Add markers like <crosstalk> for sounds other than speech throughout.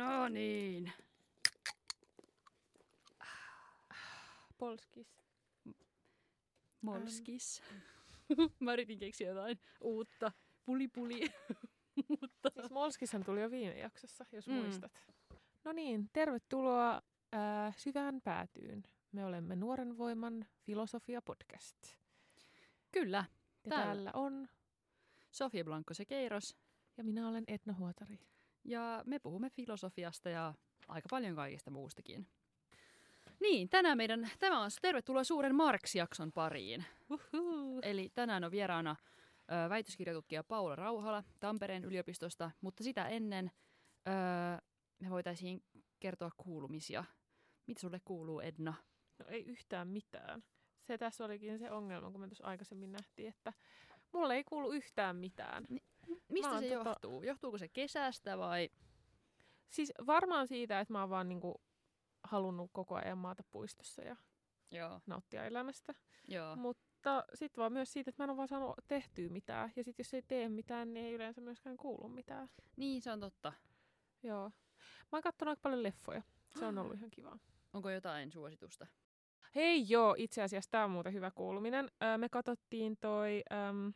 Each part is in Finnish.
No niin. Polskis. Molskis. <laughs> Mä yritin keksiä jotain uutta. Puli puli. <laughs> Mutta... Siis Molskishan tuli jo viime jaksossa, jos Mm. muistat. No niin, tervetuloa ää, syvään päätyyn. Me olemme Nuoren voiman filosofia-podcast. Kyllä. Ja Täällä. täällä on, Sofia Blanco se Keiros. ja minä olen Etna Huotari. Ja me puhumme filosofiasta ja aika paljon kaikesta muustakin. Niin, tänään meidän, tämä on tervetuloa suuren Marx-jakson pariin. Uhuhu. Eli tänään on vieraana ö, väitöskirjatutkija Paula Rauhala Tampereen yliopistosta, mutta sitä ennen ö, me voitaisiin kertoa kuulumisia. Mitä sulle kuuluu, Edna? No ei yhtään mitään. Se tässä olikin se ongelma, kun me tuossa aikaisemmin nähtiin, että mulle ei kuulu yhtään mitään. Mistä se tota- johtuu? Johtuuko se kesästä vai? Siis varmaan siitä, että mä oon vaan niinku halunnut koko ajan maata puistossa ja Joo. nauttia elämästä. Joo. Mutta sitten vaan myös siitä, että mä en ole vaan saanut tehtyä mitään. Ja sitten jos ei tee mitään, niin ei yleensä myöskään kuulu mitään. Niin, se on totta. Joo. Mä oon katsonut aika paljon leffoja. Se on ollut <gasps> ihan kivaa. Onko jotain suositusta? Hei joo, itse asiassa tämä on muuten hyvä kuuluminen. Öö, me katsottiin toi, äm,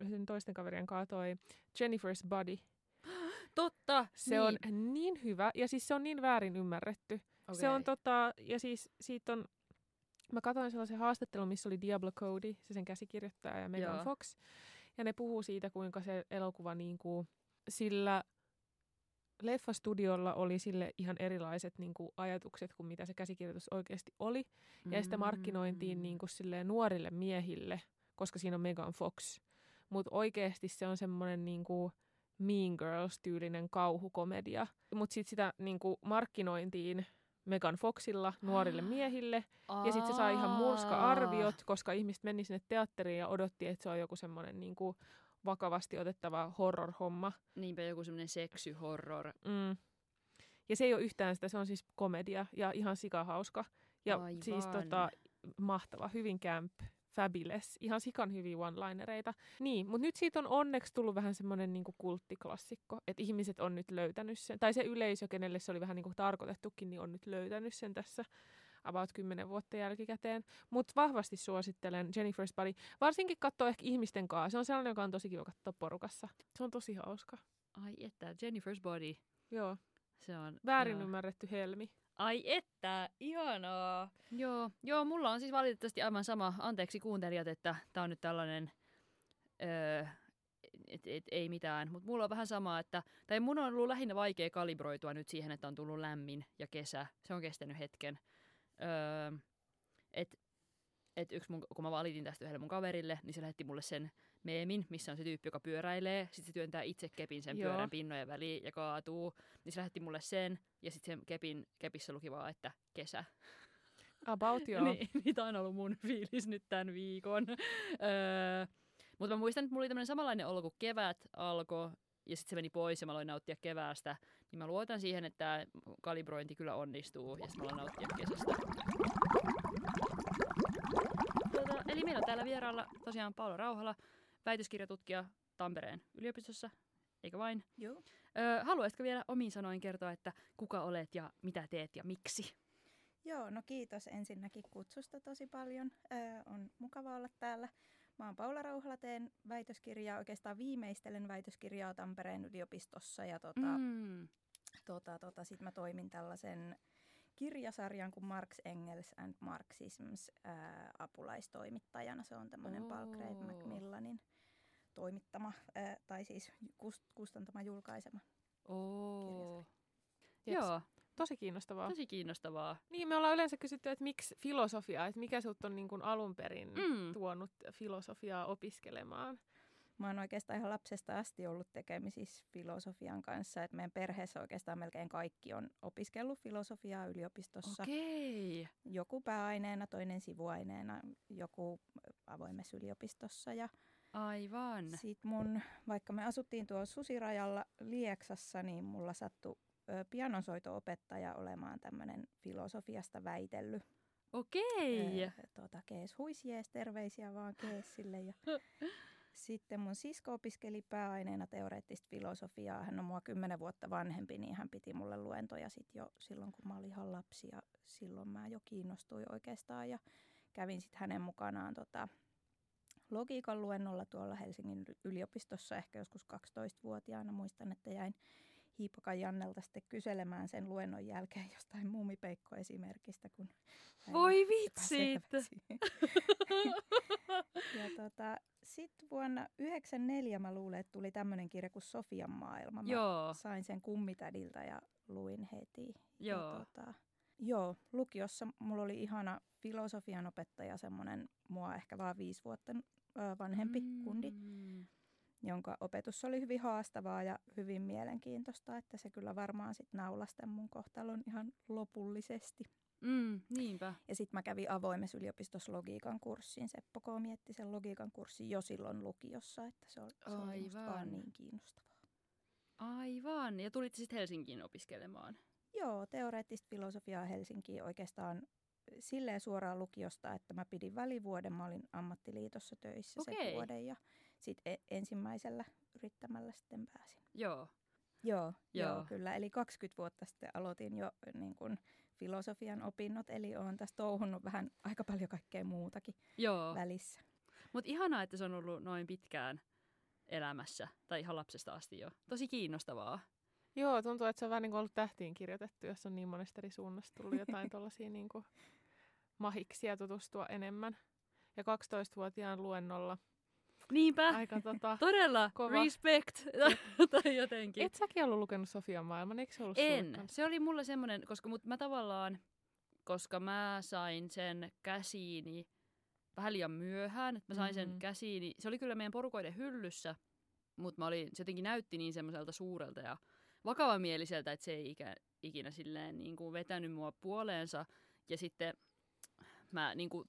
yhden toisten kaverien kanssa toi Jennifer's Body. <gasps> Totta! Se niin. on niin hyvä ja siis se on niin väärin ymmärretty. Okay. Se on tota, ja siis siitä on, mä katsoin sellaisen haastattelun, missä oli Diablo Cody, se sen käsikirjoittaja ja Megan Joo. Fox. Ja ne puhuu siitä, kuinka se elokuva niin kuin, sillä leffastudiolla oli sille ihan erilaiset niin kuin, ajatukset kuin mitä se käsikirjoitus oikeasti oli. Ja sitä markkinointiin Mm. niin kuin, silleen, nuorille miehille, koska siinä on Megan Fox. Mutta oikeasti se on semmoinen niin kuin, Mean Girls-tyylinen kauhukomedia. Mutta sitten sitä niin kuin, markkinointiin Megan Foxilla nuorille <gasps> miehille. Ja sitten se sai ihan murska-arviot, koska ihmiset meni sinne teatteriin ja odotti, että se on joku semmoinen niin kuin, vakavasti otettava horror-homma. Niinpä joku semmoinen seksyhorror. Mm. Ja se ei ole yhtään sitä, se on siis komedia ja ihan sikahauska. Ja Aivan. siis tota, mahtava, hyvin camp, fabulous, ihan sikan hyviä one-linereita. Niin, mutta nyt siitä on onneksi tullut vähän semmoinen niinku kulttiklassikko, että ihmiset on nyt löytänyt sen, tai se yleisö, kenelle se oli vähän niinku tarkoitettukin, niin on nyt löytänyt sen tässä about 10 vuotta jälkikäteen. Mutta vahvasti suosittelen Jennifer's Body. Varsinkin katsoa ehkä ihmisten kanssa. Se on sellainen, joka on tosi kiva katsoa porukassa. Se on tosi hauska. Ai että, Jennifer's Body. Joo. Se on... Väärin joo. ymmärretty helmi. Ai että, ihanaa. Joo, joo, mulla on siis valitettavasti aivan sama. Anteeksi kuuntelijat, että tää on nyt tällainen, öö, et, et, ei mitään. Mutta mulla on vähän sama, että, tai mun on ollut lähinnä vaikea kalibroitua nyt siihen, että on tullut lämmin ja kesä. Se on kestänyt hetken. Öö, et, et yksi mun, kun mä valitin tästä yhdelle mun kaverille, niin se lähetti mulle sen meemin, missä on se tyyppi, joka pyöräilee. Sitten se työntää itse kepin sen Joo. pyörän pinnojen väliin ja kaatuu. Niin se lähetti mulle sen, ja sitten sen kepin, kepissä luki vaan, että kesä. About joo. <laughs> Niin, niin tämä on ollut mun <laughs> fiilis nyt tämän viikon. öö, mutta mä muistan, että mulla oli tämmöinen samanlainen olo, kun kevät alkoi, ja sitten se meni pois ja mä aloin nauttia keväästä. Niin mä luotan siihen, että tämä kalibrointi kyllä onnistuu, ja sitten mä aloin nauttia kesästä. Tota, eli meillä on täällä vieraalla tosiaan Paula Rauhala, väitöskirjatutkija Tampereen yliopistossa, eikö vain? Joo. Öö, haluaisitko vielä omin sanoin kertoa, että kuka olet ja mitä teet ja miksi? Joo, no kiitos ensinnäkin kutsusta tosi paljon. Öö, on mukava olla täällä. Mä oon Paula Rauhala, teen väitöskirjaa, oikeastaan viimeistelen väitöskirjaa Tampereen yliopistossa ja tota. Mm. tota, tota, sit mä toimin tällaisen kirjasarjan kuin Marx, Engels and Marxisms ää, apulaistoimittajana. Se on tämmöinen Paul Craig Oo. Macmillanin toimittama, ää, tai siis kust, kustantama julkaisema. Oo. Jeps. Joo, Tosi kiinnostavaa. tosi kiinnostavaa. Niin, me ollaan yleensä kysytty, että miksi filosofia, että mikä sut on niin kuin alun perin mm. tuonut filosofiaa opiskelemaan. Mä oon oikeastaan ihan lapsesta asti ollut tekemisissä filosofian kanssa. Et meidän perheessä oikeastaan melkein kaikki on opiskellut filosofiaa yliopistossa. Okei. Joku pääaineena, toinen sivuaineena, joku avoimessa yliopistossa. Ja Aivan. sit mun, vaikka me asuttiin tuolla Susirajalla Lieksassa, niin mulla sattui pianonsoito-opettaja olemaan tämmöinen filosofiasta väitellyt. Okei. Ö, tota, Kees huis jees, terveisiä vaan Keesille. Ja <laughs> Sitten mun sisko opiskeli pääaineena teoreettista filosofiaa. Hän on mua kymmenen vuotta vanhempi, niin hän piti mulle luentoja sit jo silloin, kun mä olin ihan lapsi. Ja silloin mä jo kiinnostuin oikeastaan ja kävin sitten hänen mukanaan tota, logiikan luennolla tuolla Helsingin yliopistossa ehkä joskus 12-vuotiaana. Muistan, että jäin Hiipakan Jannelta sitten kyselemään sen luennon jälkeen jostain muumipeikko-esimerkistä. Kun Voi vitsit! <laughs> ja tota, sitten vuonna 1994 mä luulen, että tuli tämmöinen kirja kuin Sofian maailma. Mä Joo. sain sen kummitädiltä ja luin heti. Joo. Ja, tota, joo, lukiossa mulla oli ihana filosofian opettaja, semmoinen mua ehkä vaan viisi vuotta vanhempi mm. kundi, jonka opetus oli hyvin haastavaa ja hyvin mielenkiintoista, että se kyllä varmaan sitten naulasten mun kohtalon ihan lopullisesti. Mm, niinpä. Ja sitten mä kävin avoimessa yliopistossa logiikan kurssin. Seppo K. mietti sen logiikan kurssin jo silloin lukiossa, että se oli, se oli vaan niin kiinnostavaa. Aivan. Ja tulitte sitten Helsinkiin opiskelemaan. Joo, teoreettista filosofiaa Helsinkiin oikeastaan silleen suoraan lukiosta, että mä pidin välivuoden. Mä olin ammattiliitossa töissä Okei. sen vuoden ja sitten ensimmäisellä yrittämällä sitten pääsin. Joo. Joo, joo. Joo. joo, kyllä. Eli 20 vuotta sitten aloitin jo niin kun, filosofian opinnot, eli olen tässä touhunut vähän aika paljon kaikkea muutakin Joo. välissä. Mutta ihanaa, että se on ollut noin pitkään elämässä, tai ihan lapsesta asti jo. Tosi kiinnostavaa. Joo, tuntuu, että se on vähän niin kuin ollut tähtiin kirjoitettu, jos on niin monesta eri suunnasta tullut jotain <laughs> tuollaisia niin mahiksia tutustua enemmän. Ja 12-vuotiaan luennolla Niinpä. aika tota... Todella Kova. respect <laughs> tai jotenkin. Et säkin ollut lukenut Sofian maailman, eikö se ollut en. sulla kanssa? Se oli mulle semmoinen, koska mut mä tavallaan, koska mä sain sen käsiini vähän liian myöhään, että mä sain sen Mhm. käsiini. Se oli kyllä meidän porukoiden hyllyssä, mutta mä olin, se jotenkin näytti niin semmoiselta suurelta ja vakavamieliseltä, että se ei ikä, ikinä silleen niin kuin vetänyt mua puoleensa. Ja sitten mä niin kuin,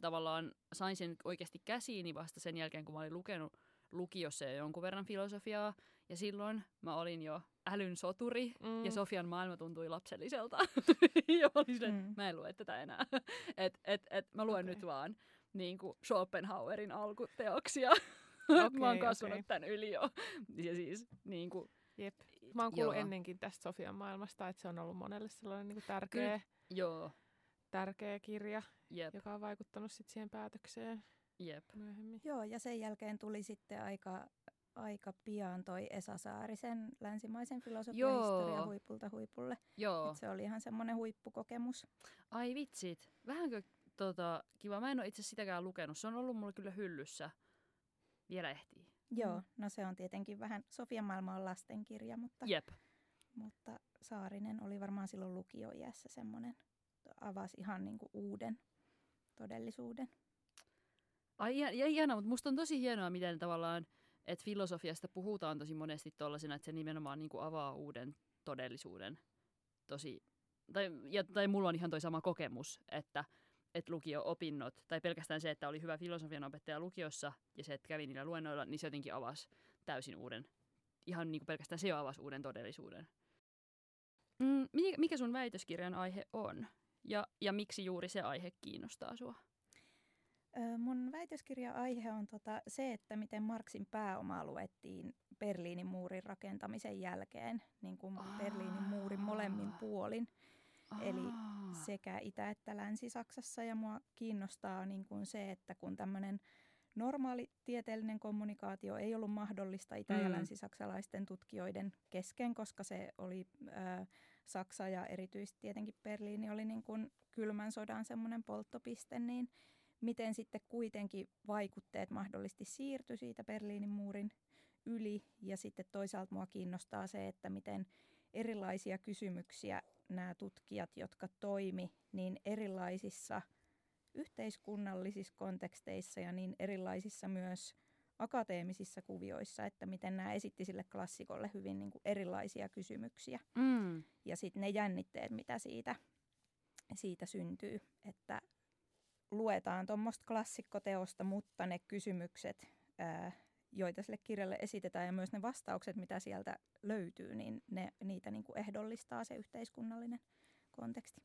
tavallaan sain sen oikeasti käsiini vasta sen jälkeen, kun mä olin lukenut lukiossa jo jonkun verran filosofiaa. Ja silloin mä olin jo älyn soturi Mm. ja Sofian maailma tuntui lapselliselta. <laughs> ja mä olin silleen, Mm. mä en lue tätä enää. <laughs> et, et, et mä luen Okei. nyt vaan niin kuin Schopenhauerin alkuteoksia. <laughs> Okay, mä oon kasvanut okei. tän yli jo. Ja siis niin kuin, Jep. Mä oon kuullut Joo. ennenkin tästä Sofian maailmasta, että se on ollut monelle sellainen niin kuin tärkeä, joo, tärkeä kirja, jep, joka on vaikuttanut sit siihen päätökseen jep. myöhemmin. Joo, ja sen jälkeen tuli sitten aika, aika pian toi Esa Saarisen länsimaisen filosofian Joo. historia huipulta huipulle. Joo. Et se oli ihan semmoinen huippukokemus. Ai vitsit. Vähänkö tota, kiva. Mä en ole itse sitäkään lukenut. Se on ollut mulla kyllä hyllyssä. Vielä ehtii. Joo, Mm. no se on tietenkin vähän, Sofian maailma on lastenkirja, mutta, Jep. mutta Saarinen oli varmaan silloin lukioiässä semmoinen, avasi ihan niin kuin uuden todellisuuden. Ai ja, ja ihanaa, mutta musta on tosi hienoa, miten tavallaan, että filosofiasta puhutaan tosi monesti tollasena, että se nimenomaan niin kuin avaa uuden todellisuuden. Tosi, tai, ja, tai mulla on ihan toi sama kokemus, että, että lukio-opinnot, tai pelkästään se, että oli hyvä filosofian opettaja lukiossa, ja se, että kävi niillä luennoilla, niin se jotenkin avasi täysin uuden, ihan niin kuin pelkästään se jo avasi uuden todellisuuden. Mm, mikä sun väitöskirjan aihe on? Ja, ja miksi juuri se aihe kiinnostaa sua? Ö, Mun väitöskirja-aihe on tota se, että miten Marksin pääomaa luettiin Berliinin muurin rakentamisen jälkeen, niin kuin Berliinin muurin molemmin Aa. puolin, Eli Aa. sekä Itä- että Länsi-Saksassa. Ja mua kiinnostaa niin kuin se, että kun tämmöinen normaali tieteellinen kommunikaatio ei ollut mahdollista itä- ja Mm. länsisaksalaisten tutkijoiden kesken, koska se oli ö, Saksa ja erityisesti tietenkin Berliini oli niin kuin kylmän sodan semmoinen polttopiste, niin miten sitten kuitenkin vaikutteet mahdollisesti siirtyi siitä Berliinin muurin yli. Ja sitten toisaalta mua kiinnostaa se, että miten erilaisia kysymyksiä nämä tutkijat, jotka toimi niin erilaisissa yhteiskunnallisissa konteksteissa ja niin erilaisissa myös akateemisissa kuvioissa, että miten nämä esitti sille klassikolle hyvin niin kuin erilaisia kysymyksiä. Mm. Ja sitten ne jännitteet, mitä siitä, siitä syntyy, että luetaan tuommoista klassikkoteosta, mutta ne kysymykset, ää, joita sille kirjalle esitetään ja myös ne vastaukset, mitä sieltä löytyy, niin ne, niitä niin kuin ehdollistaa se yhteiskunnallinen konteksti.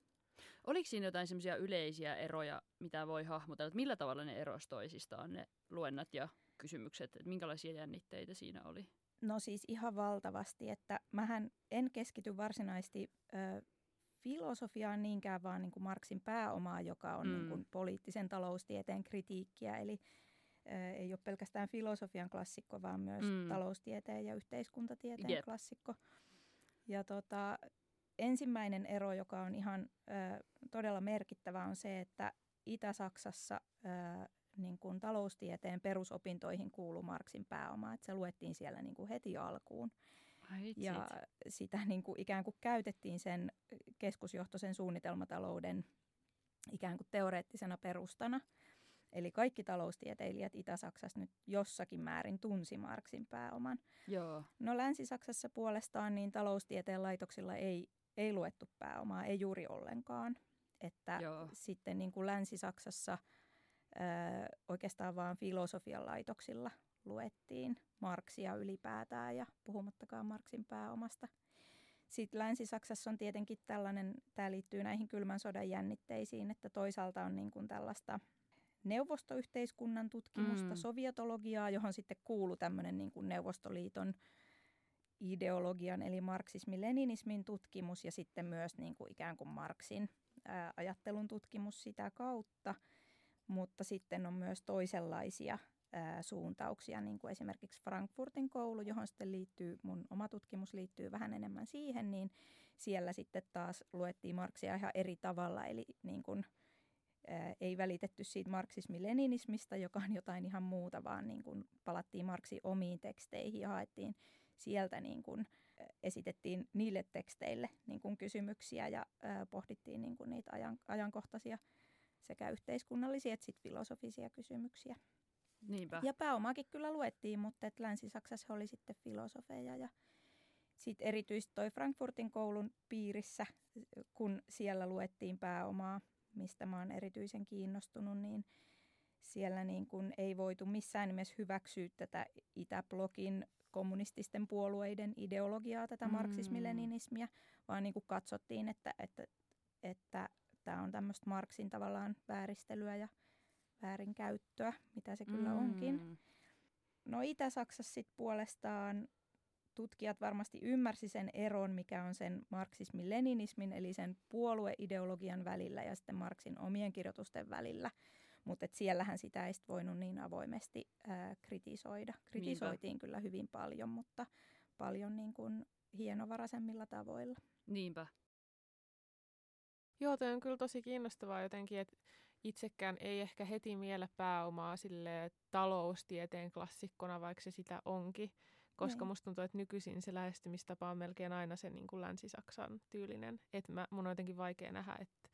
Oliko siinä jotain semmoisia yleisiä eroja, mitä voi hahmotella? Että millä tavalla ne erosi toisistaan, ne luennat ja kysymykset, että minkälaisia jännitteitä siinä oli? No siis ihan valtavasti, että mähän en keskity varsinaisesti ö, filosofiaan niinkään, vaan niin kuin Marksin pääomaa, joka on mm. niin kuin poliittisen taloustieteen kritiikkiä. Eli ö, ei ole pelkästään filosofian klassikko, vaan myös mm. taloustieteen ja yhteiskuntatieteen yep. klassikko. Ja tota, ensimmäinen ero, joka on ihan ö, todella merkittävä, on se, että Itä-Saksassa ö, niin kuin taloustieteen perusopintoihin kuuluu Marksin pääoma, että se luettiin siellä niin kuin heti alkuun. Ai ja sitä niin kuin ikään kuin käytettiin sen keskusjohtoisen suunnitelmatalouden ikään kuin teoreettisena perustana. Eli kaikki taloustieteilijät Itä-Saksassa nyt jossakin määrin tunsi Marksin pääoman. Joo. No Länsi-Saksassa puolestaan niin taloustieteen laitoksilla ei, ei luettu pääomaa, ei juuri ollenkaan. Että Joo. sitten niin kuin Länsi-Saksassa – oikeastaan vaan filosofian laitoksilla luettiin Marksia ylipäätään ja puhumattakaan Marksin pääomasta. Sitten Länsi-Saksassa on tietenkin tällainen, tämä liittyy näihin kylmän sodan jännitteisiin, että toisaalta on niin kuin tällaista neuvostoyhteiskunnan tutkimusta, mm. sovietologiaa, johon sitten kuuluu tämmöinen niin kuin Neuvostoliiton ideologian eli marksismi-leninismin tutkimus ja sitten myös niin kuin ikään kuin Marksin ää, ajattelun tutkimus sitä kautta – mutta sitten on myös toisenlaisia ää, suuntauksia, niin kuin esimerkiksi Frankfurtin koulu, johon sitten liittyy, mun oma tutkimus liittyy vähän enemmän siihen, niin siellä sitten taas luettiin Marksia ihan eri tavalla, eli niin kuin, ää, ei välitetty siitä marksismi-leninismistä, joka on jotain ihan muuta, vaan niin kuin palattiin Marksin omiin teksteihin ja haettiin sieltä niin kuin, esitettiin niille teksteille niin kuin kysymyksiä ja ää, pohdittiin niin kuin niitä ajan, ajankohtaisia sekä yhteiskunnallisia että sit filosofisia kysymyksiä. Niinpä. Ja pääomaakin kyllä luettiin, mutta et Länsi-Saksassa oli sitten filosofeja ja sitten erityisesti toi Frankfurtin koulun piirissä, kun siellä luettiin pääomaa, mistä mä oon erityisen kiinnostunut, niin siellä niin kun ei voitu missään nimessä hyväksyä tätä Itäblogin kommunististen puolueiden ideologiaa, tätä mm. marksismi-leninismiä, vaan niin kuin katsottiin, että, että, että tämä on tämmöistä Marksin tavallaan vääristelyä ja väärinkäyttöä, mitä se kyllä mm. onkin. No Itä-Saksassa sitten puolestaan tutkijat varmasti ymmärsi sen eron, mikä on sen marksismin-leninismin, eli sen puolueideologian välillä ja sitten Marksin omien kirjoitusten välillä. Mutta siellähän sitä ei voinut niin avoimesti ää, kritisoida. Kritisoitiin Niinpä. kyllä hyvin paljon, mutta paljon niin kuin hienovaraisemmilla tavoilla. Niinpä. Joo, toi on kyllä tosi kiinnostavaa jotenkin, että itsekään ei ehkä heti miele pääomaa sille taloustieteen klassikkona, vaikka se sitä onkin. Koska niin. musta tuntuu, että nykyisin se lähestymistapa on melkein aina se niin kuin Länsi-Saksan tyylinen. Että mä, mun on jotenkin vaikea nähdä, että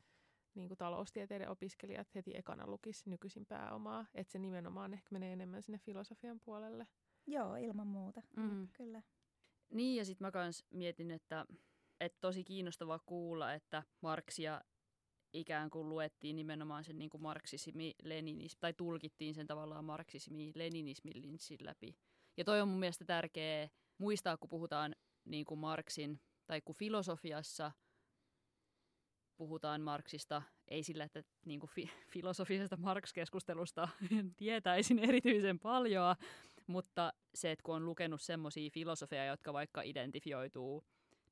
niin kuin taloustieteiden opiskelijat heti ekana lukis nykyisin pääomaa. Että se nimenomaan ehkä menee enemmän sinne filosofian puolelle. Joo, ilman muuta. Mm. Kyllä. Niin, ja sitten mä kans mietin, että että tosi kiinnostavaa kuulla, että Marksia ikään kuin luettiin nimenomaan sen niin kuin marksismi, leninismi, tai tulkittiin sen tavallaan marksismi, leninismin linssin läpi. Ja toi on mun mielestä tärkeä muistaa, kun puhutaan niin kuin Marksin, tai kun filosofiassa puhutaan Marksista, ei sillä, että niin kuin fi- <laughs> filosofisesta Marx-keskustelusta <laughs> tietäisin erityisen paljon, mutta se, että kun on lukenut semmoisia filosofeja, jotka vaikka identifioituu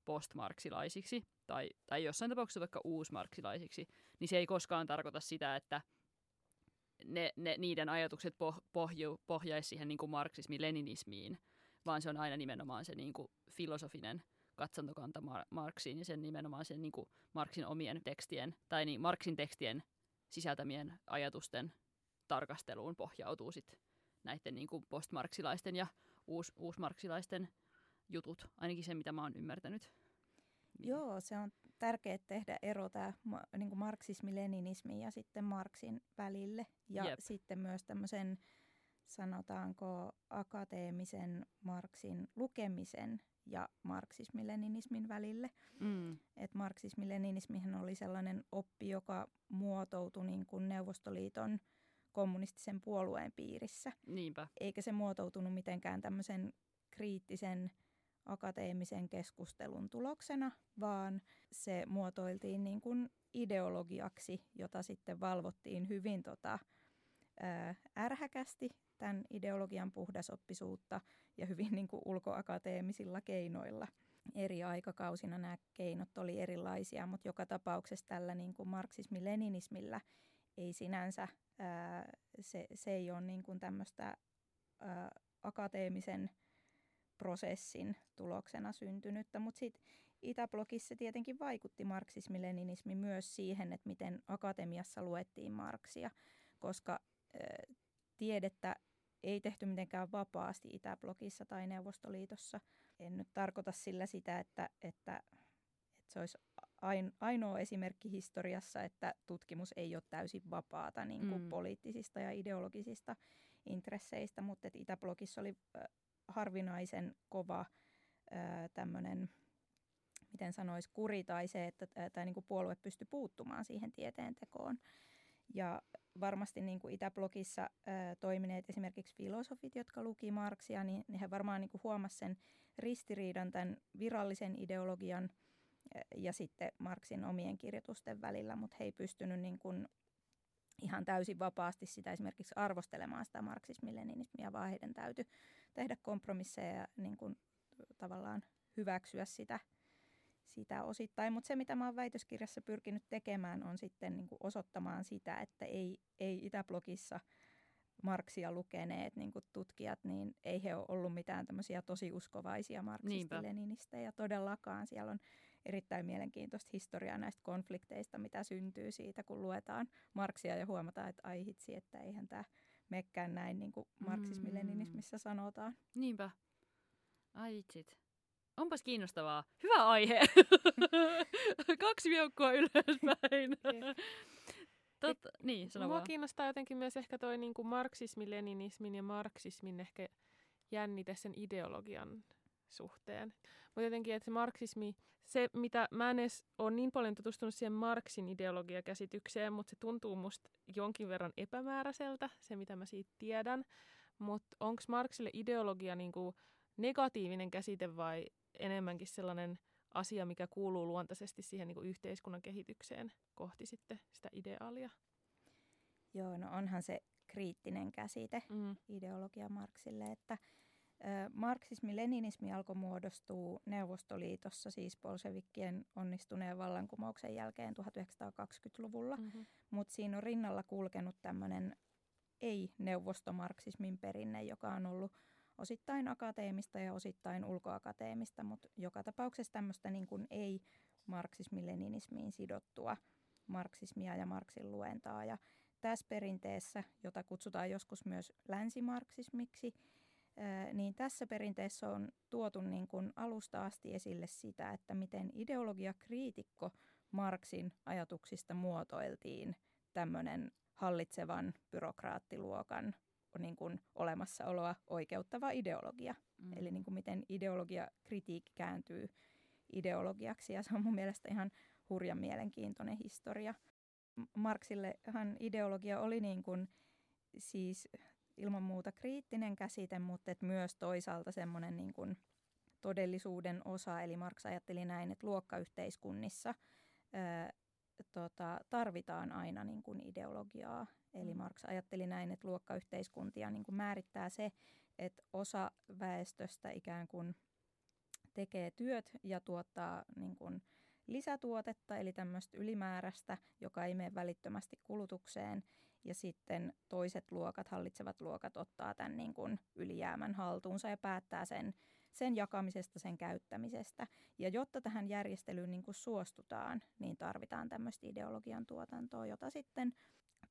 postmarksilaisiksi tai, tai jossain tapauksessa vaikka uusmarksilaisiksi, niin se ei koskaan tarkoita sitä, että ne, ne, niiden ajatukset poh, pohju, pohjaisi siihen niin kuin marksismi-leninismiin, vaan se on aina nimenomaan se niin kuin filosofinen katsantokanta Mar- Marksiin ja sen nimenomaan sen niin kuin Marksin omien tekstien tai niin Marksin tekstien sisältämien ajatusten tarkasteluun pohjautuu sit näiden niin kuin postmarksilaisten ja uus, uusmarksilaisten jutut, ainakin se mitä mä oon ymmärtänyt. Joo, se on tärkeää tehdä ero tämä niin marksismi, leninismi ja sitten Marksin välille. Ja Jep. sitten myös tämmöisen, sanotaanko, akateemisen Marksin lukemisen ja marksismi-leninismin välille. Mm. Et marksismi-leninismihän oli sellainen oppi, joka muotoutui niin kuin Neuvostoliiton kommunistisen puolueen piirissä. Niinpä. Eikä se muotoutunut mitenkään tämmöisen kriittisen akateemisen keskustelun tuloksena, vaan se muotoiltiin niin kuin ideologiaksi, jota sitten valvottiin hyvin tota, ärhäkästi tämän ideologian puhdasoppisuutta ja hyvin niin kuin ulkoakateemisilla keinoilla. Eri aikakausina nämä keinot oli erilaisia, mutta joka tapauksessa tällä niin kuin marksismi-leninismillä ei sinänsä, ää, se, se ei ole niin kuin tämmöistä ää, akateemisen prosessin tuloksena syntynyttä, mutta sitten Itäblogissa tietenkin vaikutti marksismi-leninismi myös siihen, että miten akatemiassa luettiin Marksia, koska tiedettä ei tehty mitenkään vapaasti Itäblogissa tai Neuvostoliitossa. En nyt tarkoita sillä sitä, että, että, että se olisi ainoa esimerkki historiassa, että tutkimus ei ole täysin vapaata niin kuin mm. poliittisista ja ideologisista intresseistä, mutta että Itäblogissa oli harvinaisen kova tämmöinen, miten sanoisi, kuri tai se, että tämä niin puolue pystyi puuttumaan siihen tieteen tekoon. Ja varmasti niin kuin Itäblogissa ää, toimineet esimerkiksi filosofit, jotka luki Marksia, niin, niin he varmaan niin huomasivat sen ristiriidan tämän virallisen ideologian ja sitten Marksin omien kirjoitusten välillä, mutta he ei pystynyt niin kuin ihan täysin vapaasti sitä esimerkiksi arvostelemaan sitä marksismi-leninismia, vaan heidän täytyy tehdä kompromisseja ja niin kuin, tavallaan hyväksyä sitä, sitä osittain. Mutta se, mitä mä oon väitöskirjassa pyrkinyt tekemään, on sitten niin kuin osoittamaan sitä, että ei, ei Itäblogissa Marksia lukeneet niin kuin tutkijat, niin ei he ole ollut mitään tämmöisiä tosi uskovaisia marksisti-leninistejä todellakaan. Siellä on erittäin mielenkiintoista historiaa näistä konflikteista, mitä syntyy siitä, kun luetaan Marksia ja huomataan, että ai hitsi, että eihän tämä mekkään näin niin kuin marksismi-leninismissä sanotaan. Niinpä. Ai itsit. Onpas kiinnostavaa. Hyvä aihe. <laughs> Kaksi viukkoa ylöspäin. Totta, niin, sano Mua vaan. kiinnostaa jotenkin myös ehkä toi niin kuin marksismi, leninismin ja marksismin ehkä jännite sen ideologian suhteen. Mutta jotenkin, että se marksismi, se mitä mä en edes ole niin paljon tutustunut siihen Marksin ideologiakäsitykseen, mutta se tuntuu musta jonkin verran epämääräiseltä, se mitä mä siitä tiedän. Mutta onko Marksille ideologia niinku negatiivinen käsite vai enemmänkin sellainen asia, mikä kuuluu luontaisesti siihen niinku yhteiskunnan kehitykseen kohti sitten sitä ideaalia? Joo, no onhan se kriittinen käsite, mm. ideologia Marksille, että – Marksismi-leninismi alkoi muodostua Neuvostoliitossa, siis bolshevikkien onnistuneen vallankumouksen jälkeen 1920-luvulla, mm-hmm. mutta siinä on rinnalla kulkenut tämmöinen ei-neuvostomarksismin perinne, joka on ollut osittain akateemista ja osittain ulkoakateemista, mutta joka tapauksessa tämmöistä niin kuin ei-marksismi-leninismiin sidottua marksismia ja Marksin luentaa. Ja tässä perinteessä, jota kutsutaan joskus myös länsimarksismiksi, niin tässä perinteessä on tuotu niin kuin alusta asti esille sitä, että miten ideologiakriitikko Marksin ajatuksista muotoiltiin tämmöinen hallitsevan byrokraattiluokan niin kuin olemassaoloa oikeuttava ideologia. Mm. Eli niin kuin miten ideologiakritiikki kääntyy ideologiaksi ja se on mun mielestä ihan hurjan mielenkiintoinen historia. Marksillehan ideologia oli niin kuin siis ilman muuta kriittinen käsite, mutta et myös toisaalta semmoinen niin kuin todellisuuden osa. Eli Marx ajatteli näin, että luokkayhteiskunnissa ää, tota, tarvitaan aina niin kuin ideologiaa. Eli mm. Marx ajatteli näin, että luokkayhteiskuntia niin kuin määrittää se, että osa väestöstä ikään kuin tekee työt ja tuottaa niin kuin lisätuotetta, eli tämmöistä ylimääräistä, joka ei mene välittömästi kulutukseen ja sitten toiset luokat, hallitsevat luokat ottaa tämän niin kuin ylijäämän haltuunsa ja päättää sen, sen jakamisesta, sen käyttämisestä. Ja jotta tähän järjestelyyn niin kuin suostutaan, niin tarvitaan tämmöistä ideologian tuotantoa, jota sitten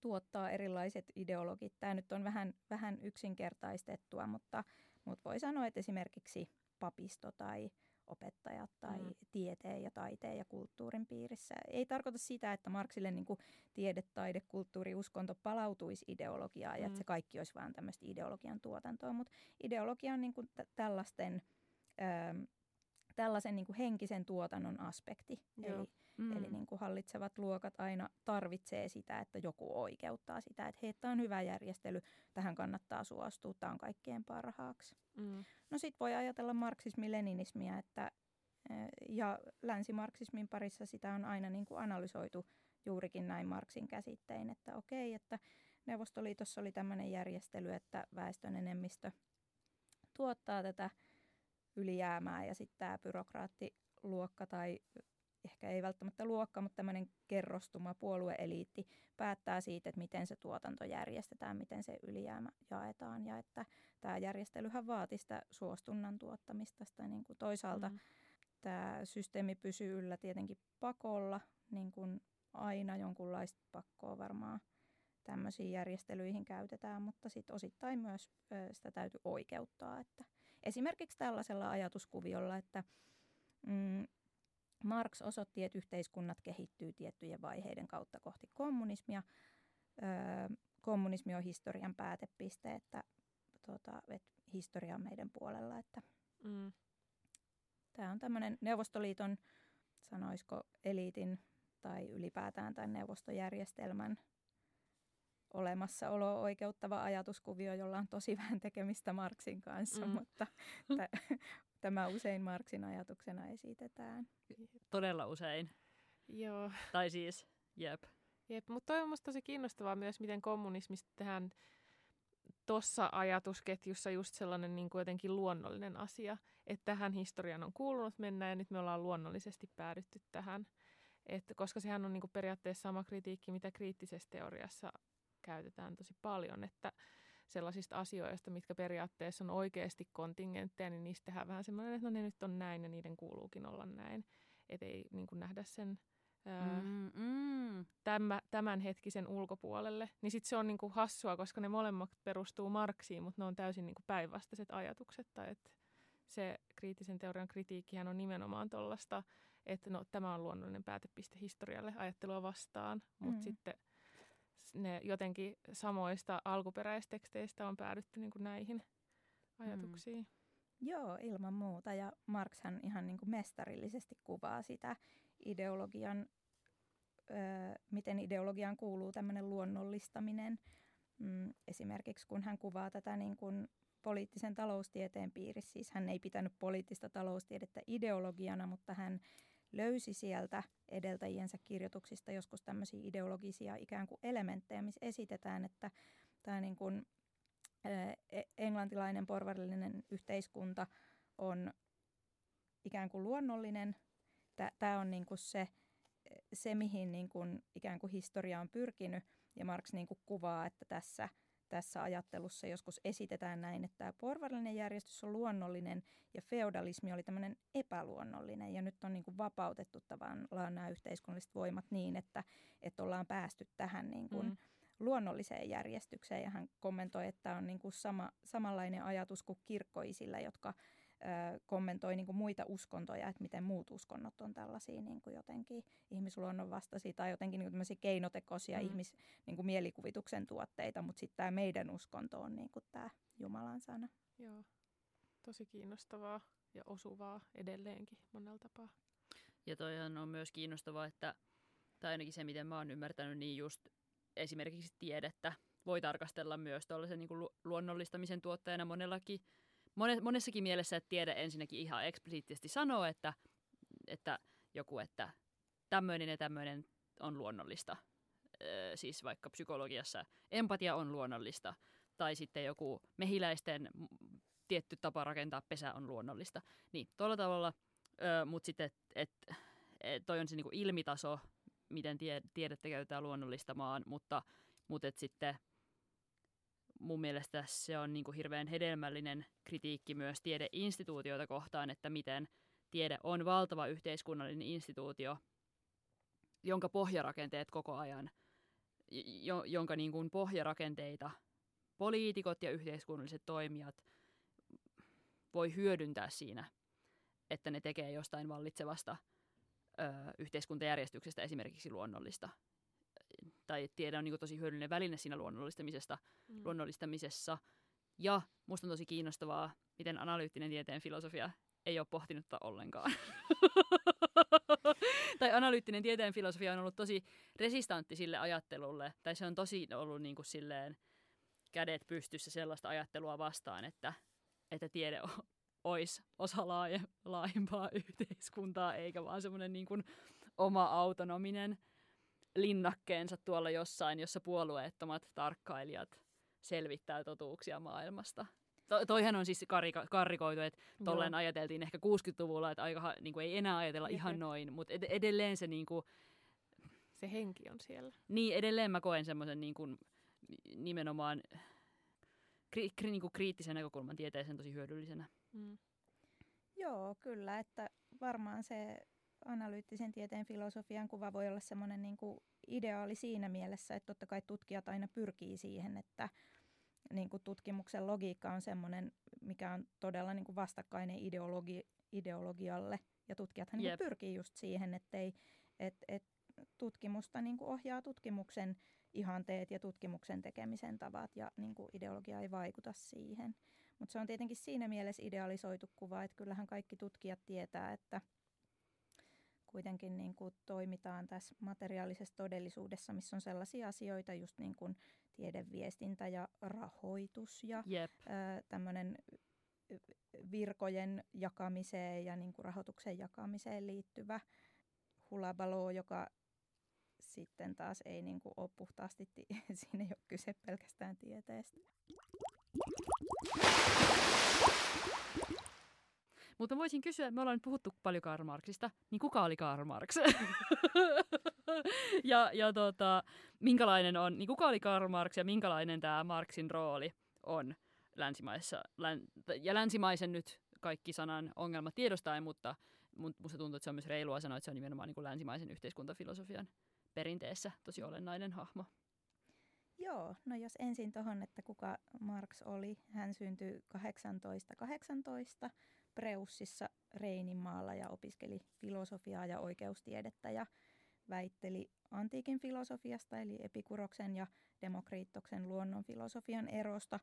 tuottaa erilaiset ideologit. Tämä nyt on vähän, vähän yksinkertaistettua, mutta, mutta voi sanoa, että esimerkiksi papisto tai opettajat tai mm. tieteen ja taiteen ja kulttuurin piirissä. Ei tarkoita sitä, että Marksille niin kuin tiede, taide, kulttuuri, uskonto palautuisi ideologiaan mm. ja että se mm. kaikki olisi vain tämmöistä ideologian tuotantoa, mutta ideologia on niin kuin t- tällaisten, ö, tällaisen niin kuin henkisen tuotannon aspekti. Joo. Eli, mm. eli niin kuin hallitsevat luokat aina tarvitsee sitä, että joku oikeuttaa sitä, että hei, tämä on hyvä järjestely, tähän kannattaa suostua, tämä on kaikkien parhaaksi. Mm. No sitten voi ajatella marksismi-leninismiä, että ja länsimarksismin parissa sitä on aina niin kuin analysoitu juurikin näin Marksin käsittein, että okei, että Neuvostoliitossa oli tämmöinen järjestely, että väestön enemmistö tuottaa tätä ylijäämää ja sitten tämä byrokraattiluokka tai ehkä ei välttämättä luokka, mutta tämmöinen kerrostuma puolueeliitti päättää siitä, että miten se tuotanto järjestetään, miten se ylijäämä jaetaan ja että tämä järjestelyhän vaati sitä suostunnan tuottamista. Sitä niin kuin toisaalta mm. tämä systeemi pysyy yllä tietenkin pakolla, niin kuin aina jonkunlaista pakkoa varmaan tämmöisiin järjestelyihin käytetään, mutta sitten osittain myös sitä täytyy oikeuttaa. Että esimerkiksi tällaisella ajatuskuviolla, että mm, Marx osoitti, että yhteiskunnat kehittyy tiettyjen vaiheiden kautta kohti kommunismia. Öö, kommunismi on historian päätepiste, että, tota, että historia on meidän puolella. Että mm. Tämä on tämmöinen Neuvostoliiton, sanoisiko eliitin tai ylipäätään tämän neuvostojärjestelmän olemassaolo oikeuttava ajatuskuvio, jolla on tosi vähän tekemistä Marksin kanssa, mm. mutta <laughs> t- tämä usein Marksin ajatuksena esitetään. Todella usein. Joo. Tai siis, jep. Jep, mutta toi on musta tosi kiinnostavaa myös, miten kommunismista tehdään tuossa ajatusketjussa just sellainen niin kuin jotenkin luonnollinen asia, että tähän historiaan on kuulunut mennä ja nyt me ollaan luonnollisesti päädytty tähän. Et, koska sehän on niin kuin periaatteessa sama kritiikki, mitä kriittisessä teoriassa käytetään tosi paljon, että sellaisista asioista, mitkä periaatteessa on oikeasti kontingentteja, niin niistä tehdään vähän semmoinen, että no ne nyt on näin ja niiden kuuluukin olla näin. Että ei niin kuin nähdä sen ää, mm, mm. Tämä, tämänhetkisen ulkopuolelle. Niin sitten se on niin kuin hassua, koska ne molemmat perustuu Marksiin, mutta ne on täysin niin kuin päinvastaiset ajatukset. Tai että se kriittisen teorian kritiikkihän on nimenomaan tuollaista, että no, tämä on luonnollinen päätepiste historialle ajattelua vastaan, mutta mm. sitten – ne jotenkin samoista alkuperäisteksteistä on päädytty niin kuin näihin mm. ajatuksiin. Mm. Joo, ilman muuta. Ja Marxhan ihan niin kuin mestarillisesti kuvaa sitä ideologian, ö, miten ideologiaan kuuluu tämmöinen luonnollistaminen. Mm, esimerkiksi kun hän kuvaa tätä niin kuin poliittisen taloustieteen piirissä, siis hän ei pitänyt poliittista taloustiedettä ideologiana, mutta hän löysi sieltä edeltäjiensä kirjoituksista joskus tämmöisiä ideologisia ikään kuin elementtejä, missä esitetään, että tämä niin kuin, e, englantilainen porvarillinen yhteiskunta on ikään kuin luonnollinen. Tämä on niin kuin se, se, mihin niin kuin ikään kuin historia on pyrkinyt, ja Marx niin kuin kuvaa, että tässä – tässä ajattelussa joskus esitetään näin, että tämä porvarillinen järjestys on luonnollinen ja feodalismi oli tämmöinen epäluonnollinen. Ja nyt on niin kuin vapautettu tavallaan nämä yhteiskunnalliset voimat niin, että, että ollaan päästy tähän niin kuin mm. luonnolliseen järjestykseen. Ja hän kommentoi, että on niin kuin sama, samanlainen ajatus kuin kirkkoisilla, jotka kommentoi niin kuin muita uskontoja, että miten muut uskonnot on tällaisia niin kuin jotenkin ihmisluonnon vastaisia tai jotenkin niin kuin keinotekoisia mm. ihmis, niin kuin mielikuvituksen tuotteita, mutta sitten tämä meidän uskonto on niin kuin tämä Jumalan sana. Joo, tosi kiinnostavaa ja osuvaa edelleenkin monella tapaa. Ja toihan on myös kiinnostavaa, että, tai ainakin se, miten mä oon ymmärtänyt, niin just esimerkiksi tiedettä voi tarkastella myös tuollaisen niin kuin luonnollistamisen tuottajana monellakin monessakin mielessä, että tiede ensinnäkin ihan eksplisiittisesti sanoo, että, että joku, että tämmöinen ja tämmöinen on luonnollista. Öö, siis vaikka psykologiassa empatia on luonnollista. Tai sitten joku mehiläisten tietty tapa rakentaa pesä on luonnollista. Niin, tuolla tavalla, mutta sitten, että et, et toi on se niinku ilmitaso, miten tie, tiedettä käytetään luonnollistamaan, mutta, mutta et sitten – mun mielestä se on niin kuin hirveän hedelmällinen kritiikki myös tiedeinstituutioita kohtaan, että miten tiede on valtava yhteiskunnallinen instituutio, jonka pohjarakenteet koko ajan, jo, jonka niin kuin pohjarakenteita poliitikot ja yhteiskunnalliset toimijat voi hyödyntää siinä, että ne tekee jostain vallitsevasta ö, yhteiskuntajärjestyksestä esimerkiksi luonnollista tai tiede on niin kuin tosi hyödyllinen väline siinä luonnollistamisesta, mm. luonnollistamisessa. Ja musta on tosi kiinnostavaa, miten analyyttinen tieteen filosofia ei ole pohtinut ollenkaan. <laughs> tai analyyttinen tieteen filosofia on ollut tosi resistantti sille ajattelulle, tai se on tosi ollut niin kuin silleen kädet pystyssä sellaista ajattelua vastaan, että, että tiede olisi osa laaje, laajempaa <laughs> yhteiskuntaa, eikä vaan semmoinen niin kuin oma autonominen linnakkeensa tuolla jossain, jossa puolueettomat tarkkailijat selvittää totuuksia maailmasta. To, toihan on siis karika, karrikoitu, että tolleen ajateltiin ehkä 60-luvulla, että aika, niin kuin ei enää ajatella Jep. ihan noin, mutta ed- edelleen se niin kuin, se henki on siellä. Niin, edelleen mä koen semmoisen niin kuin, nimenomaan kri, kri, niin kuin kriittisen näkökulman tieteeseen tosi hyödyllisenä. Mm. Joo, kyllä, että varmaan se analyyttisen tieteen filosofian kuva voi olla semmoinen niin kuin ideaali siinä mielessä, että totta kai tutkijat aina pyrkii siihen, että niin kuin tutkimuksen logiikka on semmoinen, mikä on todella niin kuin vastakkainen ideologi, ideologialle. Ja tutkijathan niin pyrkii just siihen, että et, et tutkimusta niin kuin ohjaa tutkimuksen ihanteet ja tutkimuksen tekemisen tavat ja niin kuin ideologia ei vaikuta siihen. Mutta se on tietenkin siinä mielessä idealisoitu kuva, että kyllähän kaikki tutkijat tietää, että kuitenkin niin kuin toimitaan tässä materiaalisessa todellisuudessa, missä on sellaisia asioita, just niin kuin tiedeviestintä ja rahoitus ja yep. tämmöinen virkojen jakamiseen ja niin kuin rahoituksen jakamiseen liittyvä hulabalo, joka sitten taas ei niin kuin ole puhtaasti, <laughs> siinä ei ole kyse pelkästään tieteestä. Mutta voisin kysyä, me ollaan nyt puhuttu paljon Karl Marxista, niin kuka oli Karl Marx? <laughs> ja ja tota, minkälainen on, niin kuka oli Karl Marx ja minkälainen tämä Marxin rooli on länsimaissa, län, ja länsimaisen nyt kaikki sanan ongelmat tiedostaen, mutta musta tuntuu, että se on myös reilua sanoa, että se on nimenomaan niin kuin länsimaisen yhteiskuntafilosofian perinteessä tosi olennainen hahmo. Joo, no jos ensin tuohon, että kuka Marx oli. Hän syntyi 1818 18 Preussissa Reininmaalla ja opiskeli filosofiaa ja oikeustiedettä ja väitteli antiikin filosofiasta eli Epikuroksen ja Demokriittoksen luonnonfilosofian erosta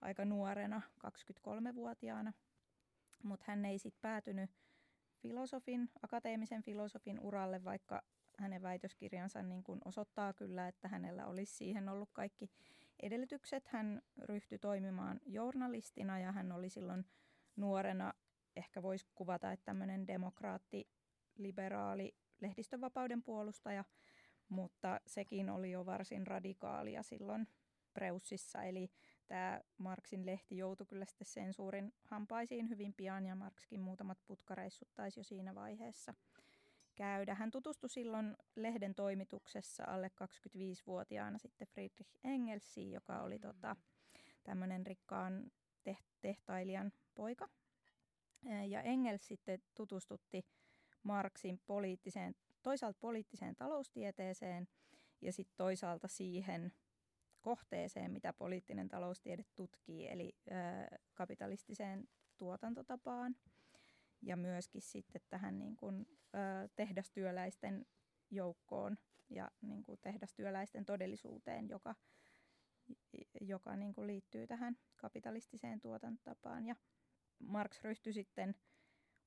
aika nuorena, 23-vuotiaana. Mutta hän ei sitten päätynyt filosofin, akateemisen filosofin uralle, vaikka hänen väitöskirjansa niin kun osoittaa kyllä, että hänellä olisi siihen ollut kaikki edellytykset. Hän ryhtyi toimimaan journalistina ja hän oli silloin nuorena, ehkä voisi kuvata, että tämmöinen demokraatti, liberaali lehdistönvapauden puolustaja, mutta sekin oli jo varsin radikaalia silloin Preussissa, eli tämä Marksin lehti joutui kyllä sitten sensuurin hampaisiin hyvin pian ja Markskin muutamat putkareissut taisi jo siinä vaiheessa käydä. Hän tutustui silloin lehden toimituksessa alle 25-vuotiaana sitten Friedrich Engelsiin, joka oli tota, tämmöinen rikkaan tehtailijan poika. Ja Engels sitten tutustutti Marksin poliittiseen, toisaalta poliittiseen taloustieteeseen ja sitten toisaalta siihen kohteeseen, mitä poliittinen taloustiede tutkii, eli ö, kapitalistiseen tuotantotapaan ja myöskin sitten tähän niin kuin, ö, tehdastyöläisten joukkoon ja niin kuin tehdastyöläisten todellisuuteen, joka, joka niin kuin liittyy tähän kapitalistiseen tuotantotapaan. Ja Marx ryhtyi sitten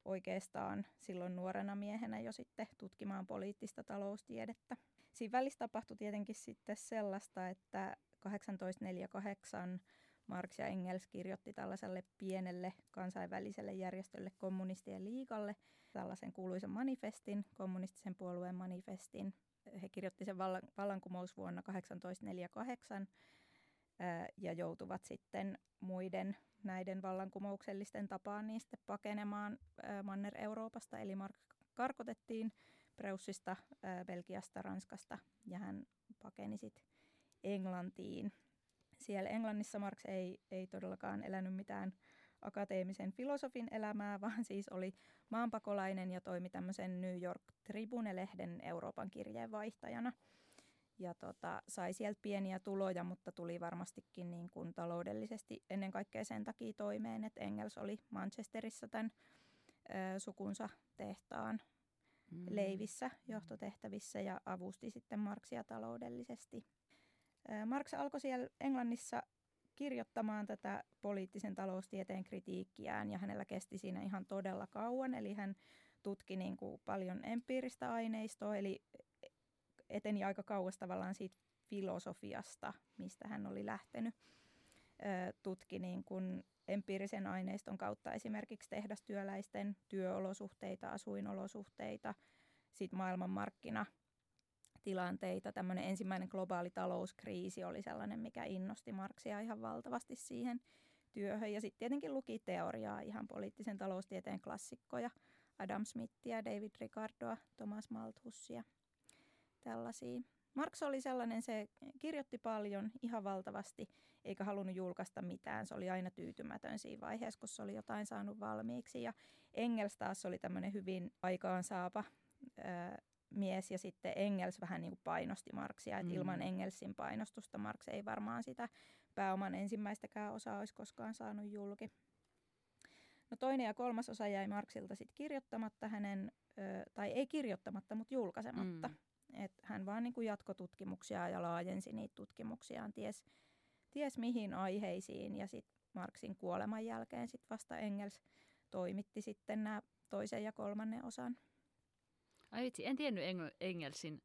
oikeastaan silloin nuorena miehenä jo sitten tutkimaan poliittista taloustiedettä. Siinä välissä tapahtui tietenkin sitten sellaista, että 1848 Marx ja Engels kirjoitti tällaiselle pienelle kansainväliselle järjestölle kommunistien liikalle tällaisen kuuluisen manifestin, kommunistisen puolueen manifestin. He kirjoitti sen vallan, vallankumous vuonna 1848 ja joutuvat sitten muiden näiden vallankumouksellisten tapaan niin sitten pakenemaan Manner-Euroopasta. Eli Mark karkotettiin Preussista, Belgiasta, Ranskasta ja hän pakeni sitten Englantiin. Siellä Englannissa Marx ei, ei todellakaan elänyt mitään akateemisen filosofin elämää, <laughs> vaan siis oli maanpakolainen ja toimi tämmöisen New York Tribune-lehden Euroopan kirjeenvaihtajana. Ja tota, sai sieltä pieniä tuloja, mutta tuli varmastikin niin kuin taloudellisesti ennen kaikkea sen takia toimeen, että Engels oli Manchesterissa tämän ö, sukunsa tehtaan mm. leivissä johtotehtävissä ja avusti sitten Marksia taloudellisesti. Marx alkoi siellä Englannissa kirjoittamaan tätä poliittisen taloustieteen kritiikkiään ja hänellä kesti siinä ihan todella kauan. Eli hän tutki niin kuin paljon empiiristä aineistoa, eli eteni aika kauas tavallaan siitä filosofiasta, mistä hän oli lähtenyt. Tutki niin kuin empiirisen aineiston kautta esimerkiksi tehdastyöläisten työolosuhteita, asuinolosuhteita, sitten maailmanmarkkina tilanteita. Tämmöinen ensimmäinen globaali talouskriisi oli sellainen, mikä innosti Marksia ihan valtavasti siihen työhön. Ja sitten tietenkin luki teoriaa, ihan poliittisen taloustieteen klassikkoja, Adam Smithia, David Ricardoa, Thomas Malthusia, tällaisia. Marx oli sellainen, se kirjoitti paljon, ihan valtavasti, eikä halunnut julkaista mitään. Se oli aina tyytymätön siinä vaiheessa, kun se oli jotain saanut valmiiksi. Ja Engels taas oli tämmöinen hyvin aikaansaapa ää, mies, ja sitten Engels vähän niin kuin painosti Marksia. Että mm. ilman Engelsin painostusta Marx ei varmaan sitä pääoman ensimmäistäkään osaa olisi koskaan saanut julki. No toinen ja kolmas osa jäi Marksilta sitten kirjoittamatta hänen, ö, tai ei kirjoittamatta, mutta julkaisematta. Mm. Et hän vaan niin kuin jatkotutkimuksia ja laajensi niitä tutkimuksiaan, ties, ties mihin aiheisiin. Ja sitten Marksin kuoleman jälkeen sit vasta Engels toimitti sitten nämä toisen ja kolmannen osan. Ai vitsi, en tiennyt Engel, Engelsin.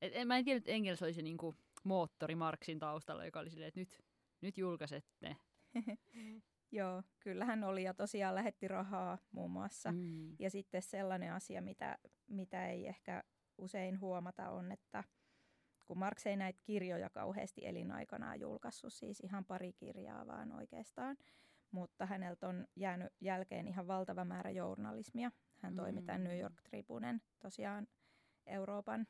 Et, en, mä en tiennyt, että Engels olisi niin kuin moottori Marksin taustalla, joka oli silleen, että nyt, nyt julkaisette. <laughs> Joo, kyllähän oli ja tosiaan lähetti rahaa muun muassa. Mm. Ja sitten sellainen asia, mitä, mitä ei ehkä usein huomata on, että kun Marx ei näitä kirjoja kauheasti elinaikanaan julkaissut, siis ihan pari kirjaa vaan oikeastaan, mutta häneltä on jäänyt jälkeen ihan valtava määrä journalismia. Hän mm. toimi tämän New York Tribunen tosiaan Euroopan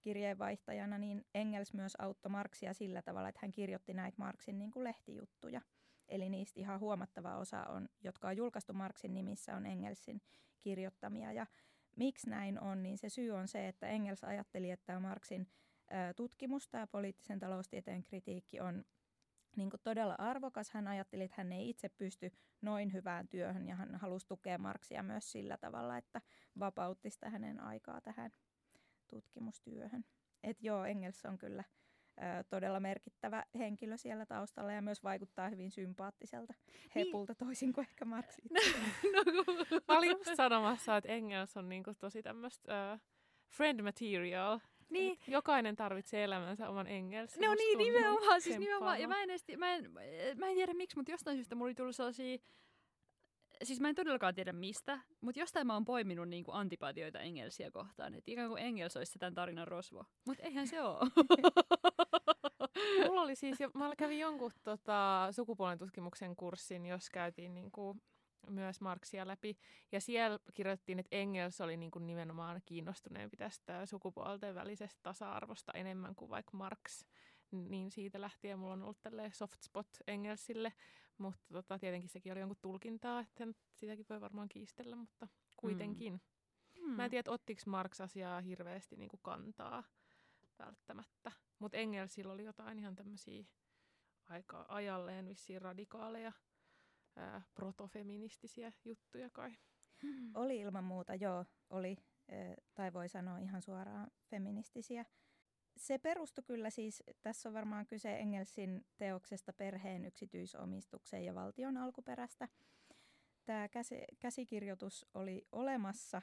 kirjeenvaihtajana, niin Engels myös auttoi Marksia sillä tavalla, että hän kirjoitti näitä Marksin niin kuin lehtijuttuja. Eli niistä ihan huomattava osa, on, jotka on julkaistu Marksin nimissä, on Engelsin kirjoittamia. Ja miksi näin on, niin se syy on se, että Engels ajatteli, että Marksin tutkimus, tämä poliittisen taloustieteen kritiikki on niin kuin todella arvokas. Hän ajatteli, että hän ei itse pysty noin hyvään työhön ja hän halusi tukea Marksia myös sillä tavalla, että vapautti sitä hänen aikaa tähän tutkimustyöhön. Et joo, Engels on kyllä todella merkittävä henkilö siellä taustalla ja myös vaikuttaa hyvin sympaattiselta niin. hepulta niin. toisin kuin ehkä Marx itse. <laughs> no, mä olin just sanomassa, että Engels on niinku tosi tämmöistä uh, friend material. Niin. Jokainen tarvitsee elämänsä oman Engels. No niin, nimenomaan. Siis nimenomaan. Ja mä en, esti, mä, en, mä en tiedä miksi, mutta jostain syystä mulla oli tullut sellaisia siis mä en todellakaan tiedä mistä, mutta jostain mä oon poiminut niinku antipatioita Engelsiä kohtaan. Että ikään kuin Engels olisi tämän tarinan rosvo. Mutta eihän se ole. <laughs> Mulla oli siis, jo, mä kävin jonkun tota, sukupuolen tutkimuksen kurssin, jos käytiin niinku myös Marksia läpi. Ja siellä kirjoitettiin, että Engels oli niin kuin nimenomaan kiinnostuneempi tästä sukupuolten välisestä tasa-arvosta enemmän kuin vaikka Marx. Niin siitä lähtien mulla on ollut soft spot Engelsille. Mutta tota, tietenkin sekin oli jonkun tulkintaa, että sitäkin voi varmaan kiistellä, mutta kuitenkin. Mm. Mä en tiedä, ottiko Marx asiaa hirveästi niin kuin kantaa välttämättä. Mutta Engelsillä oli jotain ihan tämmöisiä aika ajalleen vissiin radikaaleja ää, protofeministisiä juttuja kai. Oli ilman muuta, joo, oli, tai voi sanoa ihan suoraan feministisiä se perustui kyllä siis, tässä on varmaan kyse Engelsin teoksesta perheen yksityisomistukseen ja valtion alkuperästä. Tämä käsikirjoitus oli olemassa,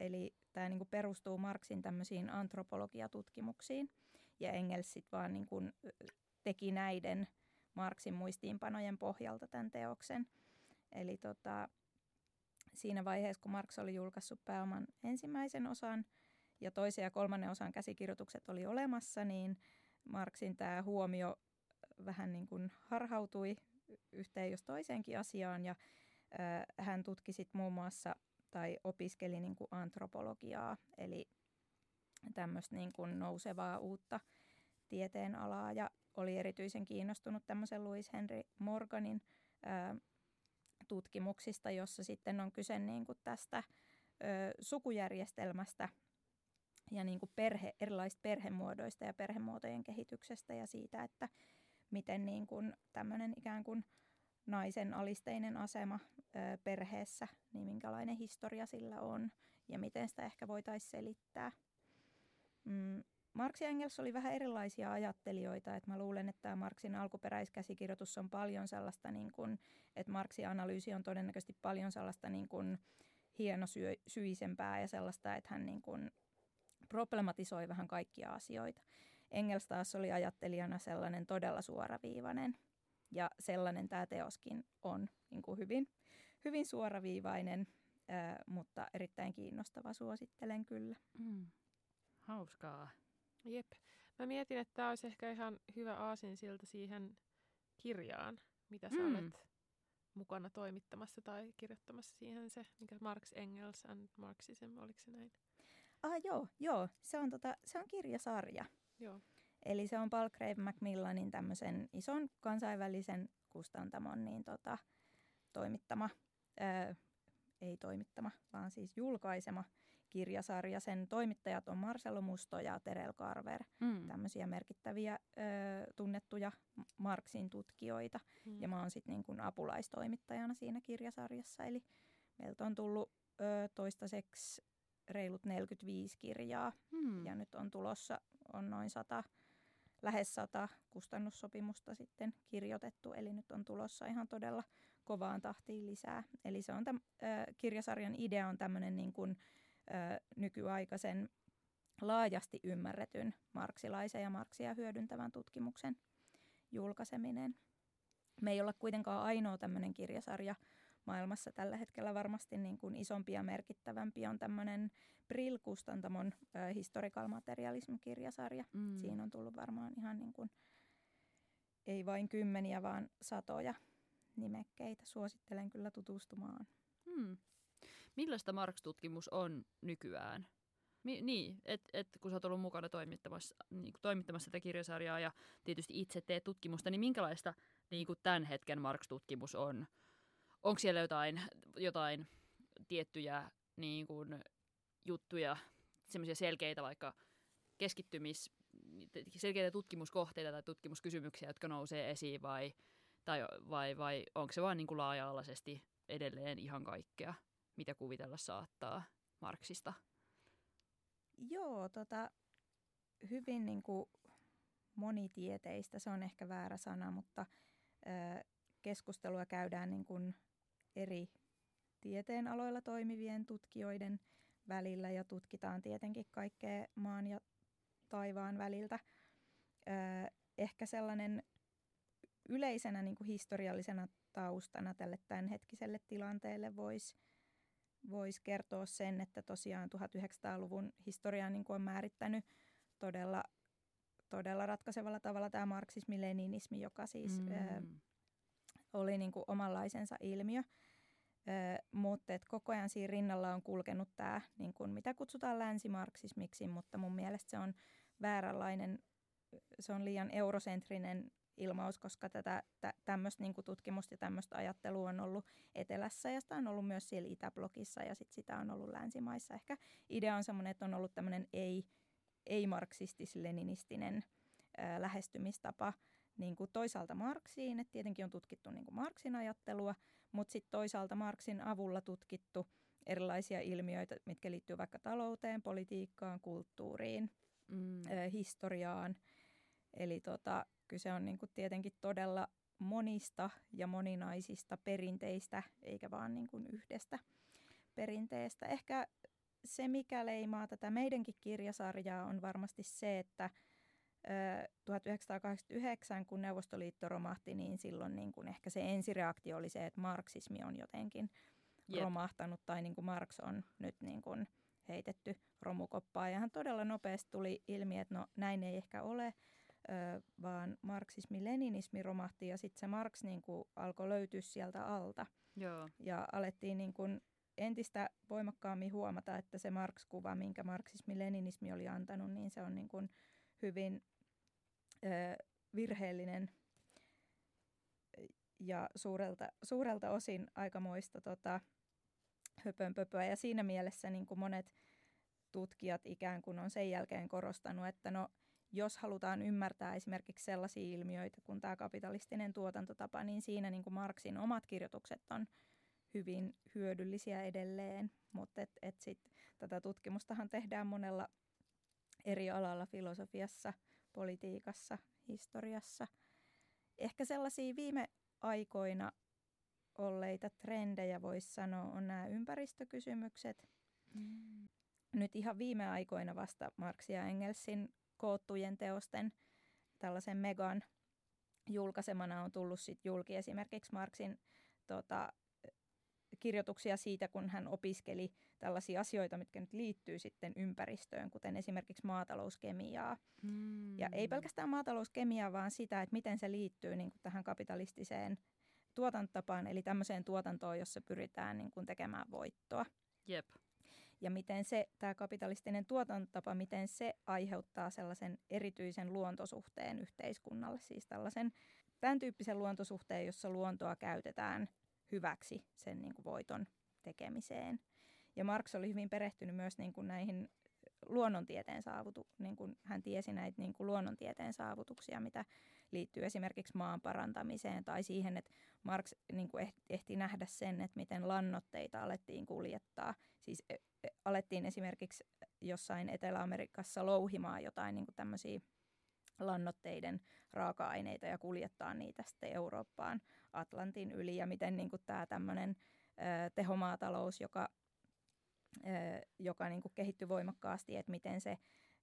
eli tämä niin perustuu Marksin tämmöisiin antropologiatutkimuksiin, ja Engels sitten vaan niin kuin teki näiden Marksin muistiinpanojen pohjalta tämän teoksen. Eli tota, siinä vaiheessa, kun Marx oli julkaissut pääoman ensimmäisen osan, ja toisen ja kolmannen osan käsikirjoitukset oli olemassa, niin Marksin tämä huomio vähän niin kuin harhautui yhteen jos toiseenkin asiaan ja äh, hän tutki sitten muun muassa tai opiskeli niin kuin antropologiaa, eli tämmöistä niin kuin nousevaa uutta tieteenalaa ja oli erityisen kiinnostunut tämmöisen Louis Henry Morganin ää, tutkimuksista, jossa sitten on kyse niin kuin tästä ö, sukujärjestelmästä ja niin kuin perhe, erilaisista perhemuodoista ja perhemuotojen kehityksestä ja siitä, että miten niin kuin tämmöinen ikään kuin naisen alisteinen asema ö, perheessä, niin minkälainen historia sillä on ja miten sitä ehkä voitaisiin selittää. Mm, Marx ja Engels oli vähän erilaisia ajattelijoita, että mä luulen, että tämä Marxin alkuperäiskäsikirjoitus on paljon sellaista, niin kuin, että Marxin analyysi on todennäköisesti paljon sellaista niin kuin hienosyisempää ja sellaista, että hän niin kuin problematisoi vähän kaikkia asioita. Engels taas oli ajattelijana sellainen todella suoraviivainen ja sellainen tämä teoskin on niin kuin hyvin, hyvin suoraviivainen, ää, mutta erittäin kiinnostava, suosittelen kyllä. Mm. Hauskaa. Jep. Mä mietin, että tämä olisi ehkä ihan hyvä aasinsilta siihen kirjaan, mitä sä mm. olet mukana toimittamassa tai kirjoittamassa siihen se, mikä Marx Engels and Marxism, oliko se näin? Ah, joo, joo. Se on, tota, se on kirjasarja. Joo. Eli se on Paul Craig Macmillanin tämmöisen ison kansainvälisen kustantamon niin tota, toimittama, ää, ei toimittama, vaan siis julkaisema kirjasarja. Sen toimittajat on Marcelo Musto ja Terel Carver, mm. tämmöisiä merkittäviä ö, tunnettuja Marksin tutkijoita. Mm. Ja mä oon sitten niin apulaistoimittajana siinä kirjasarjassa. Eli meiltä on tullut ö, toistaiseksi reilut 45 kirjaa mm. ja nyt on tulossa on noin 100, lähes 100 kustannussopimusta sitten kirjoitettu. Eli nyt on tulossa ihan todella kovaan tahtiin lisää. Eli se on täm, ö, kirjasarjan idea on tämmöinen niin kuin, nykyaikaisen laajasti ymmärretyn marksilaisen ja marksia hyödyntävän tutkimuksen julkaiseminen. Me ei olla kuitenkaan ainoa tämmöinen kirjasarja maailmassa tällä hetkellä varmasti niin kuin isompi ja merkittävämpi on tämmöinen Brill-kustantamon äh, Historical Materialism-kirjasarja. Mm. Siinä on tullut varmaan ihan niin kuin, ei vain kymmeniä, vaan satoja nimekkeitä. Suosittelen kyllä tutustumaan. Mm millaista Marx-tutkimus on nykyään? Mi- niin, että et, kun sä oot ollut mukana toimittamassa, niin kuin toimittamassa tätä kirjasarjaa ja tietysti itse teet tutkimusta, niin minkälaista niin kuin tämän hetken Marx-tutkimus on? Onko siellä jotain, jotain tiettyjä niin kuin, juttuja, semmoisia selkeitä vaikka keskittymis, selkeitä tutkimuskohteita tai tutkimuskysymyksiä, jotka nousee esiin vai, tai, vai, vai onko se vain niin kuin laaja-alaisesti edelleen ihan kaikkea? mitä kuvitella saattaa Marksista? Joo, tota, hyvin niin kuin monitieteistä, se on ehkä väärä sana, mutta ö, keskustelua käydään niin kuin eri tieteen aloilla toimivien tutkijoiden välillä ja tutkitaan tietenkin kaikkea maan ja taivaan väliltä. Ehkä sellainen yleisenä niin kuin historiallisena taustana tälle tämänhetkiselle tilanteelle voisi voisi kertoa sen, että tosiaan 1900-luvun historia niin on määrittänyt todella, todella ratkaisevalla tavalla tämä marksismi-leninismi, joka siis mm. ö, oli niin kuin omanlaisensa ilmiö. Mutta et koko ajan siinä rinnalla on kulkenut tämä, niin kuin mitä kutsutaan länsimarksismiksi, mutta mun mielestä se on vääränlainen, se on liian eurosentrinen ilmaus, koska tätä tä, tämmöistä niin tutkimusta ja tämmöistä ajattelua on ollut etelässä ja sitä on ollut myös siellä Itäblogissa ja sit sitä on ollut länsimaissa. Ehkä idea on semmoinen, että on ollut tämmöinen ei, ei-marksistis-leninistinen lähestymistapa niin kuin toisaalta Marksiin, että tietenkin on tutkittu niin kuin Marksin ajattelua, mutta sitten toisaalta Marksin avulla tutkittu erilaisia ilmiöitä, mitkä liittyy vaikka talouteen, politiikkaan, kulttuuriin, mm. ää, historiaan. Eli tota, Kyse on niin kuin tietenkin todella monista ja moninaisista perinteistä, eikä vaan niin kuin yhdestä perinteestä. Ehkä se, mikä leimaa tätä meidänkin kirjasarjaa, on varmasti se, että 1989, kun Neuvostoliitto romahti, niin silloin niin kuin ehkä se ensireaktio oli se, että marksismi on jotenkin Jep. romahtanut tai niin kuin Marx on nyt niin kuin heitetty romukoppaan. Ja hän todella nopeasti tuli ilmi, että no näin ei ehkä ole vaan marksismi-leninismi romahti ja sitten se Marx niin kuin alkoi löytyä sieltä alta. Joo. Ja alettiin niin kuin entistä voimakkaammin huomata, että se Marx-kuva, minkä marksismi-leninismi oli antanut, niin se on niin kuin hyvin virheellinen ja suurelta, suurelta osin aikamoista tota, höpönpöpöä. Ja siinä mielessä niin kuin monet tutkijat ikään kuin on sen jälkeen korostanut, että no jos halutaan ymmärtää esimerkiksi sellaisia ilmiöitä kuin tämä kapitalistinen tuotantotapa, niin siinä niin kuin Marksin omat kirjoitukset on hyvin hyödyllisiä edelleen, mutta et, et sit, tätä tutkimustahan tehdään monella eri alalla, filosofiassa, politiikassa, historiassa. Ehkä sellaisia viime aikoina olleita trendejä voisi sanoa on nämä ympäristökysymykset. Mm. Nyt ihan viime aikoina vasta Marx ja Engelsin koottujen teosten tällaisen megan julkaisemana on tullut sit julki esimerkiksi Marksin tota, kirjoituksia siitä, kun hän opiskeli tällaisia asioita, mitkä nyt liittyy sitten ympäristöön, kuten esimerkiksi maatalouskemiaa. Mm. Ja ei hmm. pelkästään maatalouskemiaa, vaan sitä, että miten se liittyy niin kuin tähän kapitalistiseen tuotantotapaan, eli tämmöiseen tuotantoon, jossa pyritään niin kuin tekemään voittoa. Jep. Ja miten se, tämä kapitalistinen tuotantotapa, miten se aiheuttaa sellaisen erityisen luontosuhteen yhteiskunnalle, siis tällaisen tämän tyyppisen luontosuhteen, jossa luontoa käytetään hyväksi sen niin kuin voiton tekemiseen. Ja Marx oli hyvin perehtynyt myös niin kuin näihin luonnontieteen saavutu, niin kuin hän tiesi näitä niin kuin luonnontieteen saavutuksia, mitä liittyy esimerkiksi maan parantamiseen tai siihen, että Marx niin kuin ehti nähdä sen, että miten lannotteita alettiin kuljettaa. Siis e, e, alettiin esimerkiksi jossain Etelä-Amerikassa louhimaan jotain niin kuin tämmöisiä lannotteiden raaka-aineita ja kuljettaa niitä sitten Eurooppaan Atlantin yli ja miten niin kuin tämä tämmöinen tehomaatalous, joka, joka niin kuin kehittyi voimakkaasti, että miten se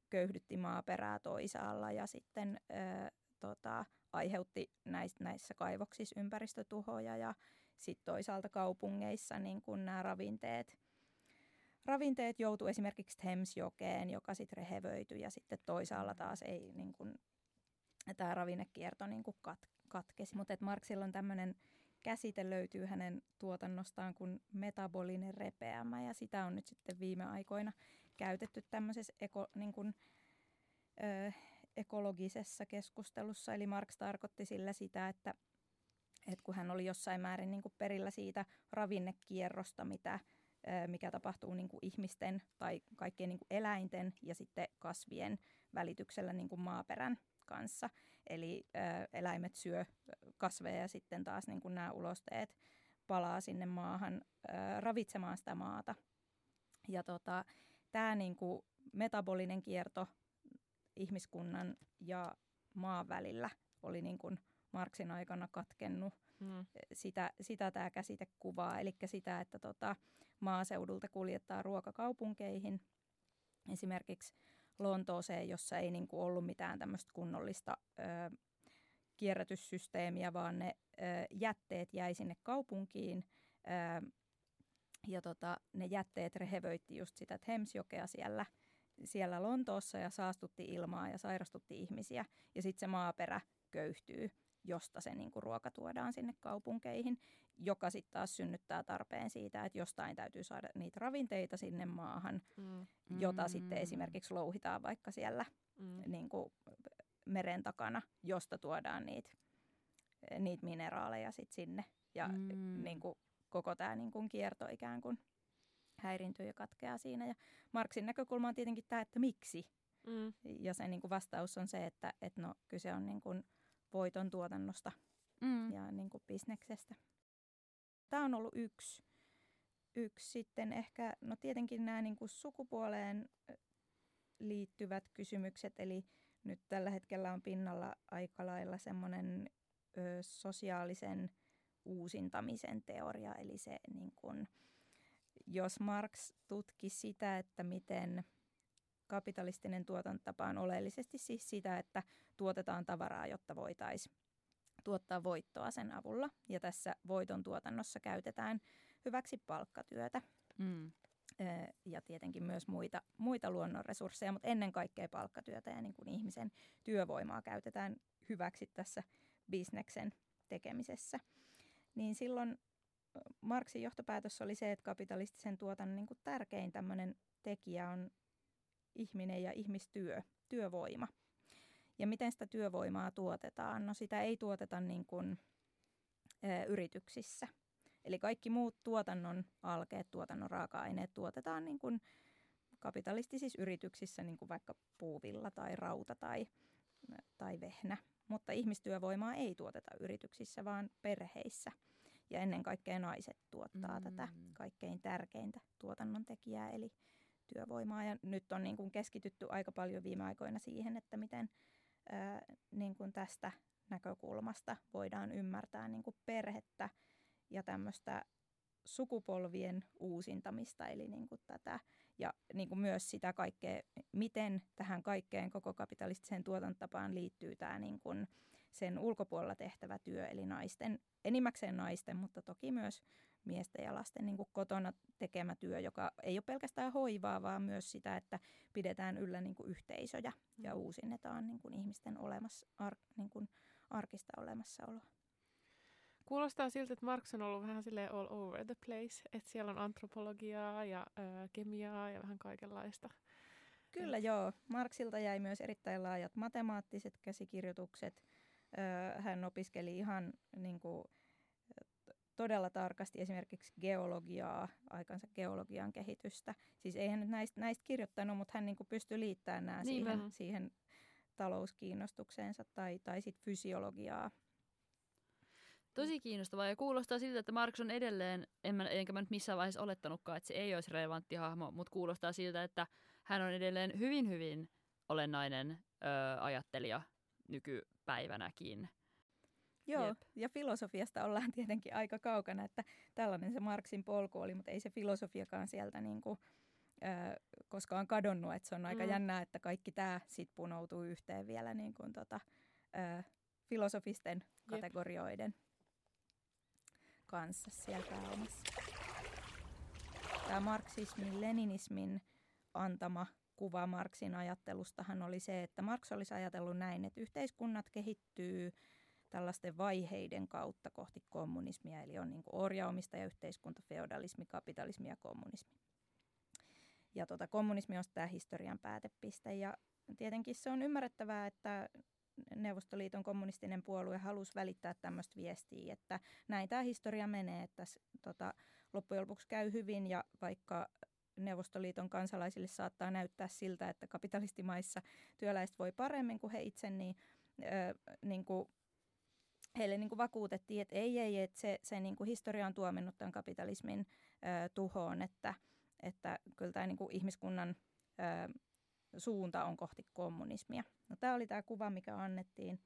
köyhdytti maaperää toisaalla ja sitten ö, tota, aiheutti näissä, näissä kaivoksissa ympäristötuhoja ja sitten toisaalta kaupungeissa niin kuin nämä ravinteet, ravinteet joutu esimerkiksi Thamesjokeen, joka sitten rehevöityi ja sitten toisaalla taas ei niin kuin, tämä ravinnekierto niin kuin kat, katkesi. Mutta Marksilla on tämmöinen käsite löytyy hänen tuotannostaan kuin metabolinen repeämä ja sitä on nyt sitten viime aikoina käytetty tämmöisessä eko, niin kuin, ö, ekologisessa keskustelussa. Eli Marx tarkoitti sillä sitä, että, että kun hän oli jossain määrin niin kuin perillä siitä ravinnekierrosta, mitä, mikä tapahtuu niin kuin ihmisten tai kaikkien niin kuin eläinten ja sitten kasvien välityksellä niin kuin maaperän kanssa. Eli ä, eläimet syö kasveja ja sitten taas niin kuin nämä ulosteet palaa sinne maahan ä, ravitsemaan sitä maata. Ja tota, tämä niin kuin metabolinen kierto ihmiskunnan ja maan välillä oli niin kuin Marksin aikana katkennut. Mm. Sitä, sitä tämä käsite kuvaa, eli sitä, että tota, maaseudulta kuljettaa ruokakaupunkeihin. Esimerkiksi Lontooseen, jossa ei niin kuin ollut mitään tämmöistä kunnollista ö, kierrätyssysteemiä, vaan ne ö, jätteet jäi sinne kaupunkiin. Ö, ja tota, ne jätteet rehevöitti just sitä Thamesjokea siellä, siellä Lontoossa ja saastutti ilmaa ja sairastutti ihmisiä. Ja sitten se maaperä köyhtyy, josta se niin kuin ruoka tuodaan sinne kaupunkeihin, joka sitten taas synnyttää tarpeen siitä, että jostain täytyy saada niitä ravinteita sinne maahan, mm. jota mm. sitten esimerkiksi louhitaan vaikka siellä mm. niin kuin meren takana, josta tuodaan niitä, niitä mineraaleja sitten sinne. Ja mm. niin kuin koko tämä niin kuin kierto ikään kuin häirintyy ja katkeaa siinä. Ja Marksin näkökulma on tietenkin tämä, että miksi. Mm. Ja se niin kuin vastaus on se, että, että no, kyse on niin kuin voiton tuotannosta mm. ja niin kuin bisneksestä. Tämä on ollut yksi. Yksi sitten ehkä, no tietenkin nämä niin kuin sukupuoleen liittyvät kysymykset, eli nyt tällä hetkellä on pinnalla aika lailla semmoinen ö, sosiaalisen uusintamisen teoria, eli se niin kuin, jos Marx tutki sitä, että miten kapitalistinen tuotantotapa on oleellisesti siis sitä, että tuotetaan tavaraa, jotta voitaisiin tuottaa voittoa sen avulla. Ja tässä voiton tuotannossa käytetään hyväksi palkkatyötä. Mm. Ja tietenkin myös muita, muita luonnonresursseja, mutta ennen kaikkea palkkatyötä ja niin kuin ihmisen työvoimaa käytetään hyväksi tässä bisneksen tekemisessä. Niin silloin Marksin johtopäätös oli se, että kapitalistisen tuotannon niin kuin tärkein tämmöinen tekijä on ihminen ja ihmistyö, työvoima. Ja miten sitä työvoimaa tuotetaan? No sitä ei tuoteta niin kuin, ö, yrityksissä. Eli kaikki muut tuotannon alkeet, tuotannon raaka-aineet tuotetaan niin kuin kapitalistisissa yrityksissä, niin kuin vaikka puuvilla tai rauta tai, tai vehnä. Mutta ihmistyövoimaa ei tuoteta yrityksissä, vaan perheissä. Ja ennen kaikkea naiset tuottaa mm. tätä kaikkein tärkeintä tuotannon tekijää, eli työvoimaa. Ja nyt on niin kuin keskitytty aika paljon viime aikoina siihen, että miten ää, niin kuin tästä näkökulmasta voidaan ymmärtää niin kuin perhettä ja tämmöistä sukupolvien uusintamista, eli niin kuin tätä, ja niin kuin myös sitä kaikkea, miten tähän kaikkeen koko kapitalistiseen tuotantotapaan liittyy tämä niin kuin sen ulkopuolella tehtävä työ, eli naisten, enimmäkseen naisten, mutta toki myös, miesten ja lasten niin kuin kotona tekemä työ, joka ei ole pelkästään hoivaa, vaan myös sitä, että pidetään yllä niin kuin yhteisöjä ja mm. uusinnetaan niin kuin ihmisten olemassa, ar, niin kuin arkista olemassaoloa. Kuulostaa siltä, että Marx on ollut vähän sille all over the place, että siellä on antropologiaa ja ö, kemiaa ja vähän kaikenlaista. Kyllä joo. Marksilta jäi myös erittäin laajat matemaattiset käsikirjoitukset. Hän opiskeli ihan niin kuin, todella tarkasti esimerkiksi geologiaa, aikansa geologian kehitystä. Siis ei hän nyt näistä, näistä kirjoittanut, mutta hän niin kuin pystyi liittämään nämä siihen, siihen talouskiinnostukseensa tai, tai sitten fysiologiaa. Tosi kiinnostavaa ja kuulostaa siltä, että Marx on edelleen, en mä, enkä mä nyt missään vaiheessa olettanutkaan, että se ei olisi relevantti hahmo, mutta kuulostaa siltä, että hän on edelleen hyvin, hyvin olennainen ö, ajattelija nykypäivänäkin. Joo, Jep. ja filosofiasta ollaan tietenkin aika kaukana, että tällainen se Marksin polku oli, mutta ei se filosofiakaan sieltä niin kuin, ö, koskaan kadonnut. Että se on aika mm. jännää, että kaikki tämä sitten punoutuu yhteen vielä niin kuin, tota, ö, filosofisten Jep. kategorioiden kanssa siellä pääomassa. Tämä marksismin, leninismin antama kuva Marksin ajattelustahan oli se, että Marx olisi ajatellut näin, että yhteiskunnat kehittyy tällaisten vaiheiden kautta kohti kommunismia, eli on niin orjaomista ja yhteiskunta, feodalismi, kapitalismi ja kommunismi. Ja tota, kommunismi on tämä historian päätepiste ja tietenkin se on ymmärrettävää, että Neuvostoliiton kommunistinen puolue halusi välittää tämmöistä viestiä, että näin tämä historia menee, että tota, loppujen lopuksi käy hyvin ja vaikka Neuvostoliiton kansalaisille saattaa näyttää siltä, että kapitalistimaissa työläiset voi paremmin kuin he itse, niin, ö, niin kuin heille niin kuin vakuutettiin, että ei, ei, että se, se niin kuin historia on tuominnut tämän kapitalismin ö, tuhoon, että, että kyllä tämä niin kuin ihmiskunnan ö, suunta on kohti kommunismia. No, tämä oli tämä kuva, mikä annettiin,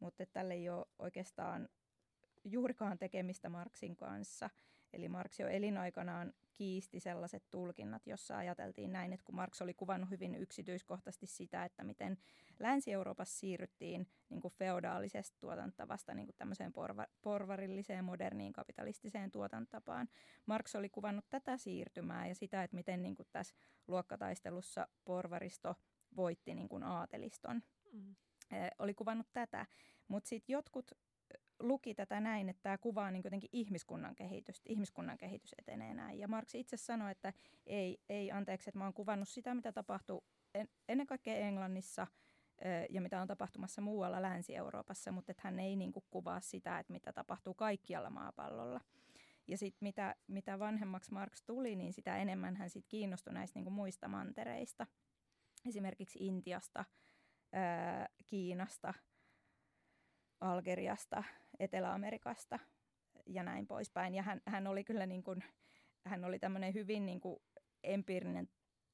mutta tälle ei ole oikeastaan juurikaan tekemistä Marksin kanssa. Eli Marx jo elinaikanaan kiisti sellaiset tulkinnat, jossa ajateltiin näin, että kun Marx oli kuvannut hyvin yksityiskohtaisesti sitä, että miten Länsi-Euroopassa siirryttiin niin kuin feodaalisesta tuotantavasta niin kuin tämmöiseen porva, porvarilliseen, moderniin kapitalistiseen tuotantapaan. Marx oli kuvannut tätä siirtymää ja sitä, että miten niin kuin tässä luokkataistelussa porvaristo voitti niin kuin aateliston. Mm. oli kuvannut tätä, mutta sitten jotkut luki tätä näin, että tämä kuvaa niin kuitenkin ihmiskunnan kehitystä, ihmiskunnan kehitys etenee näin. Ja Marx itse sanoi, että ei, ei anteeksi, että mä oon kuvannut sitä, mitä tapahtuu en, ennen kaikkea Englannissa ja mitä on tapahtumassa muualla Länsi-Euroopassa, mutta että hän ei niin kuin kuvaa sitä, että mitä tapahtuu kaikkialla maapallolla. Ja sitten mitä, mitä vanhemmaksi Marx tuli, niin sitä enemmän hän sitten kiinnostui näistä niin kuin muista mantereista. Esimerkiksi Intiasta, Kiinasta, Algeriasta, Etelä-Amerikasta ja näin poispäin. Ja hän, hän oli kyllä niin kuin, hän oli tämmöinen hyvin niin kuin empiirinen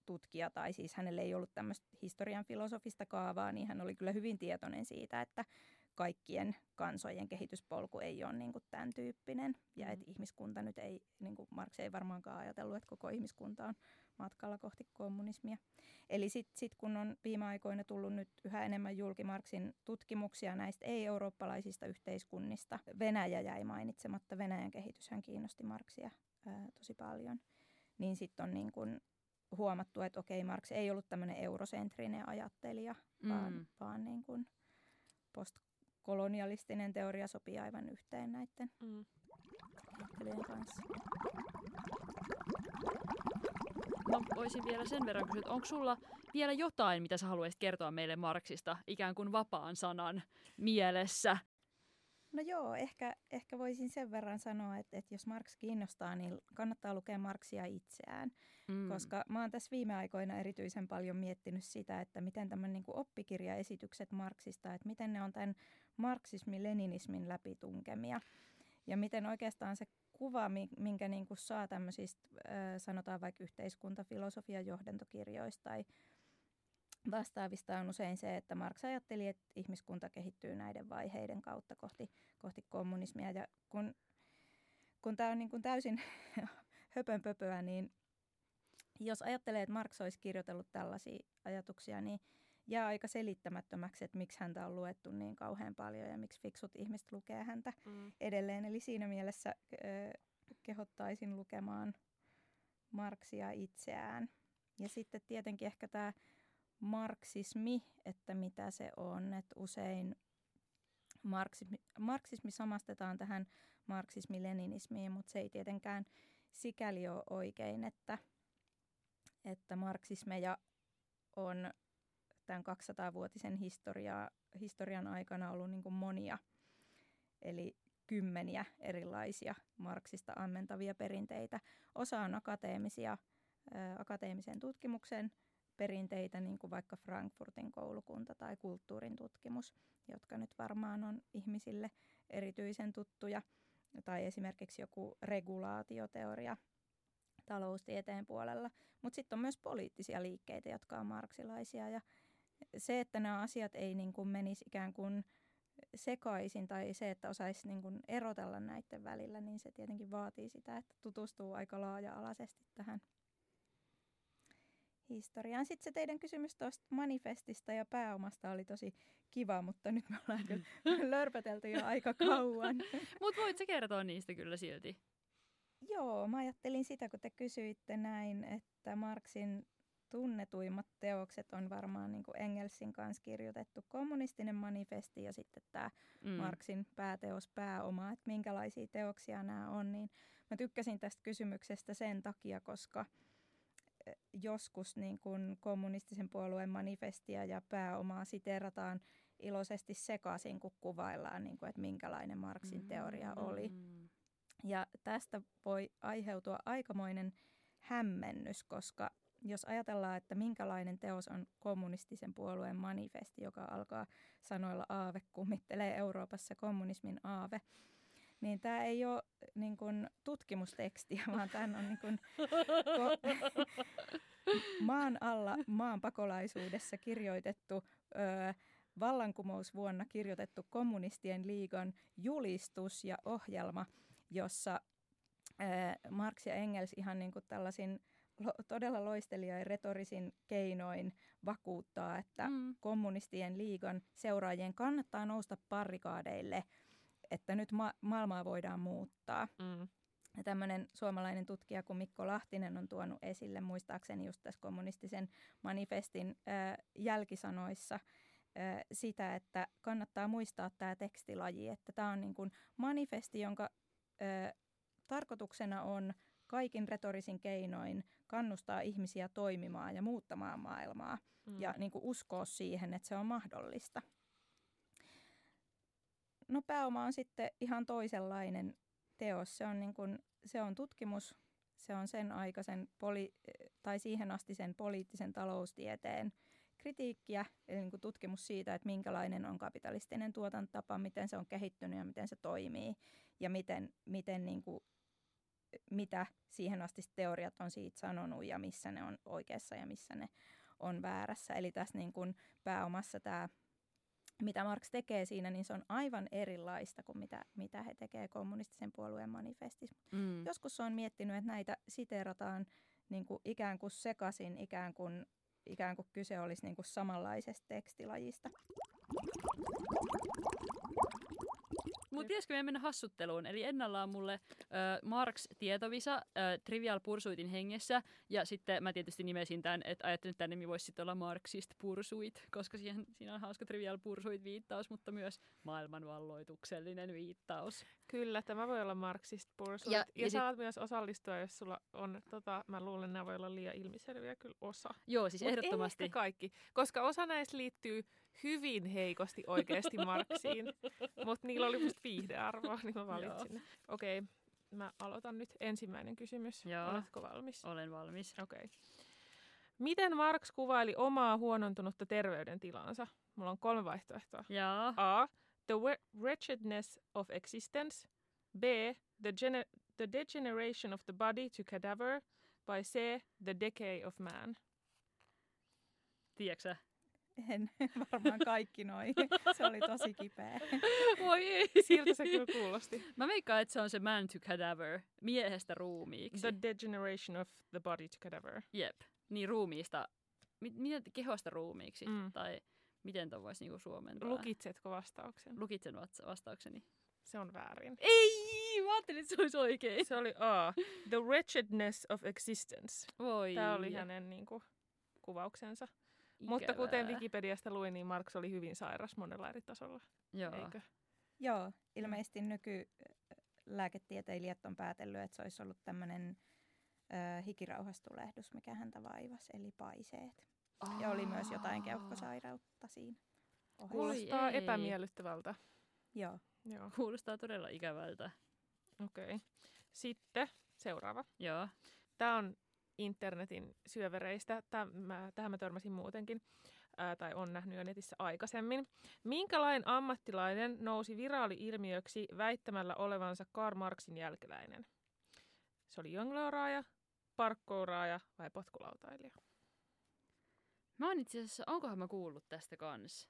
tutkija, tai siis hänelle ei ollut tämmöistä historian filosofista kaavaa, niin hän oli kyllä hyvin tietoinen siitä, että kaikkien kansojen kehityspolku ei ole niin kuin tämän tyyppinen. Ja että mm. ihmiskunta nyt ei, niin kuin Marx ei varmaankaan ajatellut, että koko ihmiskunta on matkalla kohti kommunismia. Eli sitten sit kun on viime aikoina tullut nyt yhä enemmän julkimarksin tutkimuksia näistä ei-eurooppalaisista yhteiskunnista, Venäjä jäi mainitsematta, Venäjän kehityshän kiinnosti Marksia ää, tosi paljon, niin sitten on niin kun huomattu, että okei, Marx ei ollut tämmöinen eurosentrinen ajattelija, mm. vaan, vaan niin kun postkolonialistinen teoria sopii aivan yhteen näiden mm. kanssa. No voisin vielä sen verran kysyä, että onko sulla vielä jotain, mitä sä haluaisit kertoa meille Marksista ikään kuin vapaan sanan mielessä? No joo, ehkä, ehkä voisin sen verran sanoa, että, että jos Marx kiinnostaa, niin kannattaa lukea Marksia itseään. Mm. Koska mä oon tässä viime aikoina erityisen paljon miettinyt sitä, että miten tämän niin oppikirjaesitykset Marksista, että miten ne on tämän marksismi-leninismin läpitunkemia. Ja miten oikeastaan se kuva, minkä niin kuin saa tämmöisistä, sanotaan vaikka yhteiskuntafilosofian johdantokirjoista tai vastaavista on usein se, että Marx ajatteli, että ihmiskunta kehittyy näiden vaiheiden kautta kohti, kohti kommunismia. Ja kun, kun tämä on niin kuin täysin <laughs> höpönpöpöä, niin jos ajattelee, että Marx olisi kirjoitellut tällaisia ajatuksia, niin jää aika selittämättömäksi, että miksi häntä on luettu niin kauhean paljon ja miksi fiksut ihmiset lukee häntä mm. edelleen. Eli siinä mielessä kehottaisin lukemaan Marksia itseään. Ja sitten tietenkin ehkä tämä marksismi, että mitä se on. Että usein marksismi, marksismi samastetaan tähän marksismi-leninismiin, mutta se ei tietenkään sikäli ole oikein, että, että marksismeja on tämän 200-vuotisen historia, historian aikana ollut niin monia, eli kymmeniä erilaisia marksista ammentavia perinteitä. Osa on akateemisia, ää, akateemisen tutkimuksen perinteitä, niin kuin vaikka Frankfurtin koulukunta tai kulttuurin tutkimus, jotka nyt varmaan on ihmisille erityisen tuttuja. Tai esimerkiksi joku regulaatioteoria taloustieteen puolella. Mutta sitten on myös poliittisia liikkeitä, jotka on marksilaisia. Ja se, että nämä asiat ei niin kuin menisi ikään kuin sekaisin tai se, että osaisi niin kuin erotella näiden välillä, niin se tietenkin vaatii sitä, että tutustuu aika laaja-alaisesti tähän historiaan. Sitten se teidän kysymys tuosta manifestista ja pääomasta oli tosi kiva, mutta nyt me ollaan kyllä <laughs> lörpötelty jo aika kauan. <laughs> mutta voit sä kertoa niistä kyllä silti? Joo, mä ajattelin sitä, kun te kysyitte näin, että Marksin tunnetuimmat teokset on varmaan niin Engelsin kanssa kirjoitettu kommunistinen manifesti ja sitten tämä mm. Marksin pääteos pääoma, että minkälaisia teoksia nämä on, niin mä tykkäsin tästä kysymyksestä sen takia, koska eh, joskus niin kuin kommunistisen puolueen manifestia ja pääomaa siterataan iloisesti sekaisin, kun kuvaillaan, niin kuin, että minkälainen Marksin teoria oli. Mm. Ja tästä voi aiheutua aikamoinen hämmennys, koska jos ajatellaan, että minkälainen teos on kommunistisen puolueen manifesti, joka alkaa sanoilla aave kummittelee Euroopassa kommunismin aave, niin tämä ei ole niin kun, tutkimustekstiä, <laughs> vaan tämä on niin kun, ko- <laughs> maan alla maan pakolaisuudessa kirjoitettu, ö, vallankumousvuonna kirjoitettu kommunistien liigan julistus ja ohjelma, jossa ö, Marx ja Engels ihan niin kuin tällaisin todella loistelija ja retorisin keinoin vakuuttaa, että mm. kommunistien liigan seuraajien kannattaa nousta parikaadeille, että nyt ma- maailmaa voidaan muuttaa. Mm. Ja tämmöinen suomalainen tutkija kuin Mikko Lahtinen on tuonut esille muistaakseni just tässä kommunistisen manifestin äh, jälkisanoissa sitä, että kannattaa muistaa tämä tekstilaji, että tämä on niin kuin manifesti, jonka äh, tarkoituksena on kaikin retorisin keinoin kannustaa ihmisiä toimimaan ja muuttamaan maailmaa mm. ja niin kuin uskoa siihen, että se on mahdollista. No pääoma on sitten ihan toisenlainen teos. Se on, niin kuin, se on tutkimus, se on sen aikaisen poli- tai siihen asti sen poliittisen taloustieteen kritiikkiä, eli niin kuin tutkimus siitä, että minkälainen on kapitalistinen tuotantotapa, miten se on kehittynyt ja miten se toimii ja miten, miten niin kuin mitä siihen asti teoriat on siitä sanonut ja missä ne on oikeassa ja missä ne on väärässä. Eli tässä niin kuin pääomassa tämä, mitä Marx tekee siinä, niin se on aivan erilaista kuin mitä, mitä he tekevät kommunistisen puolueen manifestissa. Mm. Joskus on miettinyt, että näitä siterataan niin kuin ikään kuin sekaisin, ikään kuin, ikään kuin kyse olisi niin kuin samanlaisesta tekstilajista. Mutta pitäisikö meidän mennä hassutteluun? Eli ennallaan mulle äh, Marx Tietovisa äh, Trivial Pursuitin hengessä. Ja sitten mä tietysti nimesin tämän, että ajattelin, että tämä nimi voisi sitten olla Marxist Pursuit, koska siihen, siinä on hauska Trivial Pursuit viittaus, mutta myös maailmanvalloituksellinen viittaus. Kyllä, tämä voi olla Marxist Pursuit. Ja, ja, ja saat sit... myös osallistua, jos sulla on, tota, mä luulen, että nämä voi olla liian ilmiselviä kyllä osa. Joo, siis Mut ehdottomasti. Kaikki, koska osa näistä liittyy hyvin heikosti oikeasti Marksiin, mutta niillä oli musta viihdearvoa, niin mä valitsin ne. Okei, okay, mä aloitan nyt ensimmäinen kysymys. Joo. Oletko valmis? Olen valmis. Okei. Okay. Miten Marx kuvaili omaa huonontunutta terveydentilaansa? Mulla on kolme vaihtoehtoa. Joo. A. The wretchedness of existence. B. The, gener- the degeneration of the body to cadaver. By C. The decay of man. Tiedätkö en <laughs> varmaan kaikki noin. Se oli tosi kipeä. Voi ei. Siltä se kyllä kuulosti. Mä veikkaan, että se on se man to cadaver, miehestä ruumiiksi. The degeneration of the body to cadaver. Jep. Niin ruumiista, miten kehosta ruumiiksi? Mm. Tai miten tuon voisi niinku suomentaa? Lukitsetko vastauksen? Lukitsen vastaukseni. Se on väärin. Ei! Mä ajattelin, että se olisi oikein. Se oli A. The wretchedness of existence. Voi. Tämä oli hänen niin kuin, kuvauksensa. Ikävää. Mutta kuten Wikipediasta luin, niin Marx oli hyvin sairas monella eri tasolla. Joo. Eikö? Joo, ilmeisesti nykylääketieteilijät on päätellyt, että se olisi ollut tämmöinen hikirauhastulehdus, mikä häntä vaivasi, eli paiseet. Aa. Ja oli myös jotain keuhkosairautta siinä. Ohessa. Kuulostaa epämiellyttävältä. Joo. Joo. Kuulostaa todella ikävältä. Okei. Okay. Sitten seuraava. Joo. Tämä on internetin syövereistä. Tämä, tähän mä törmäsin muutenkin, ää, tai on nähnyt jo netissä aikaisemmin. Minkälainen ammattilainen nousi viraali-ilmiöksi väittämällä olevansa Karl Marxin jälkeläinen? Se oli jonglööraaja, parkkouraaja vai potkulautailija? Mä oon itse asiassa, onkohan mä kuullut tästä kanssa?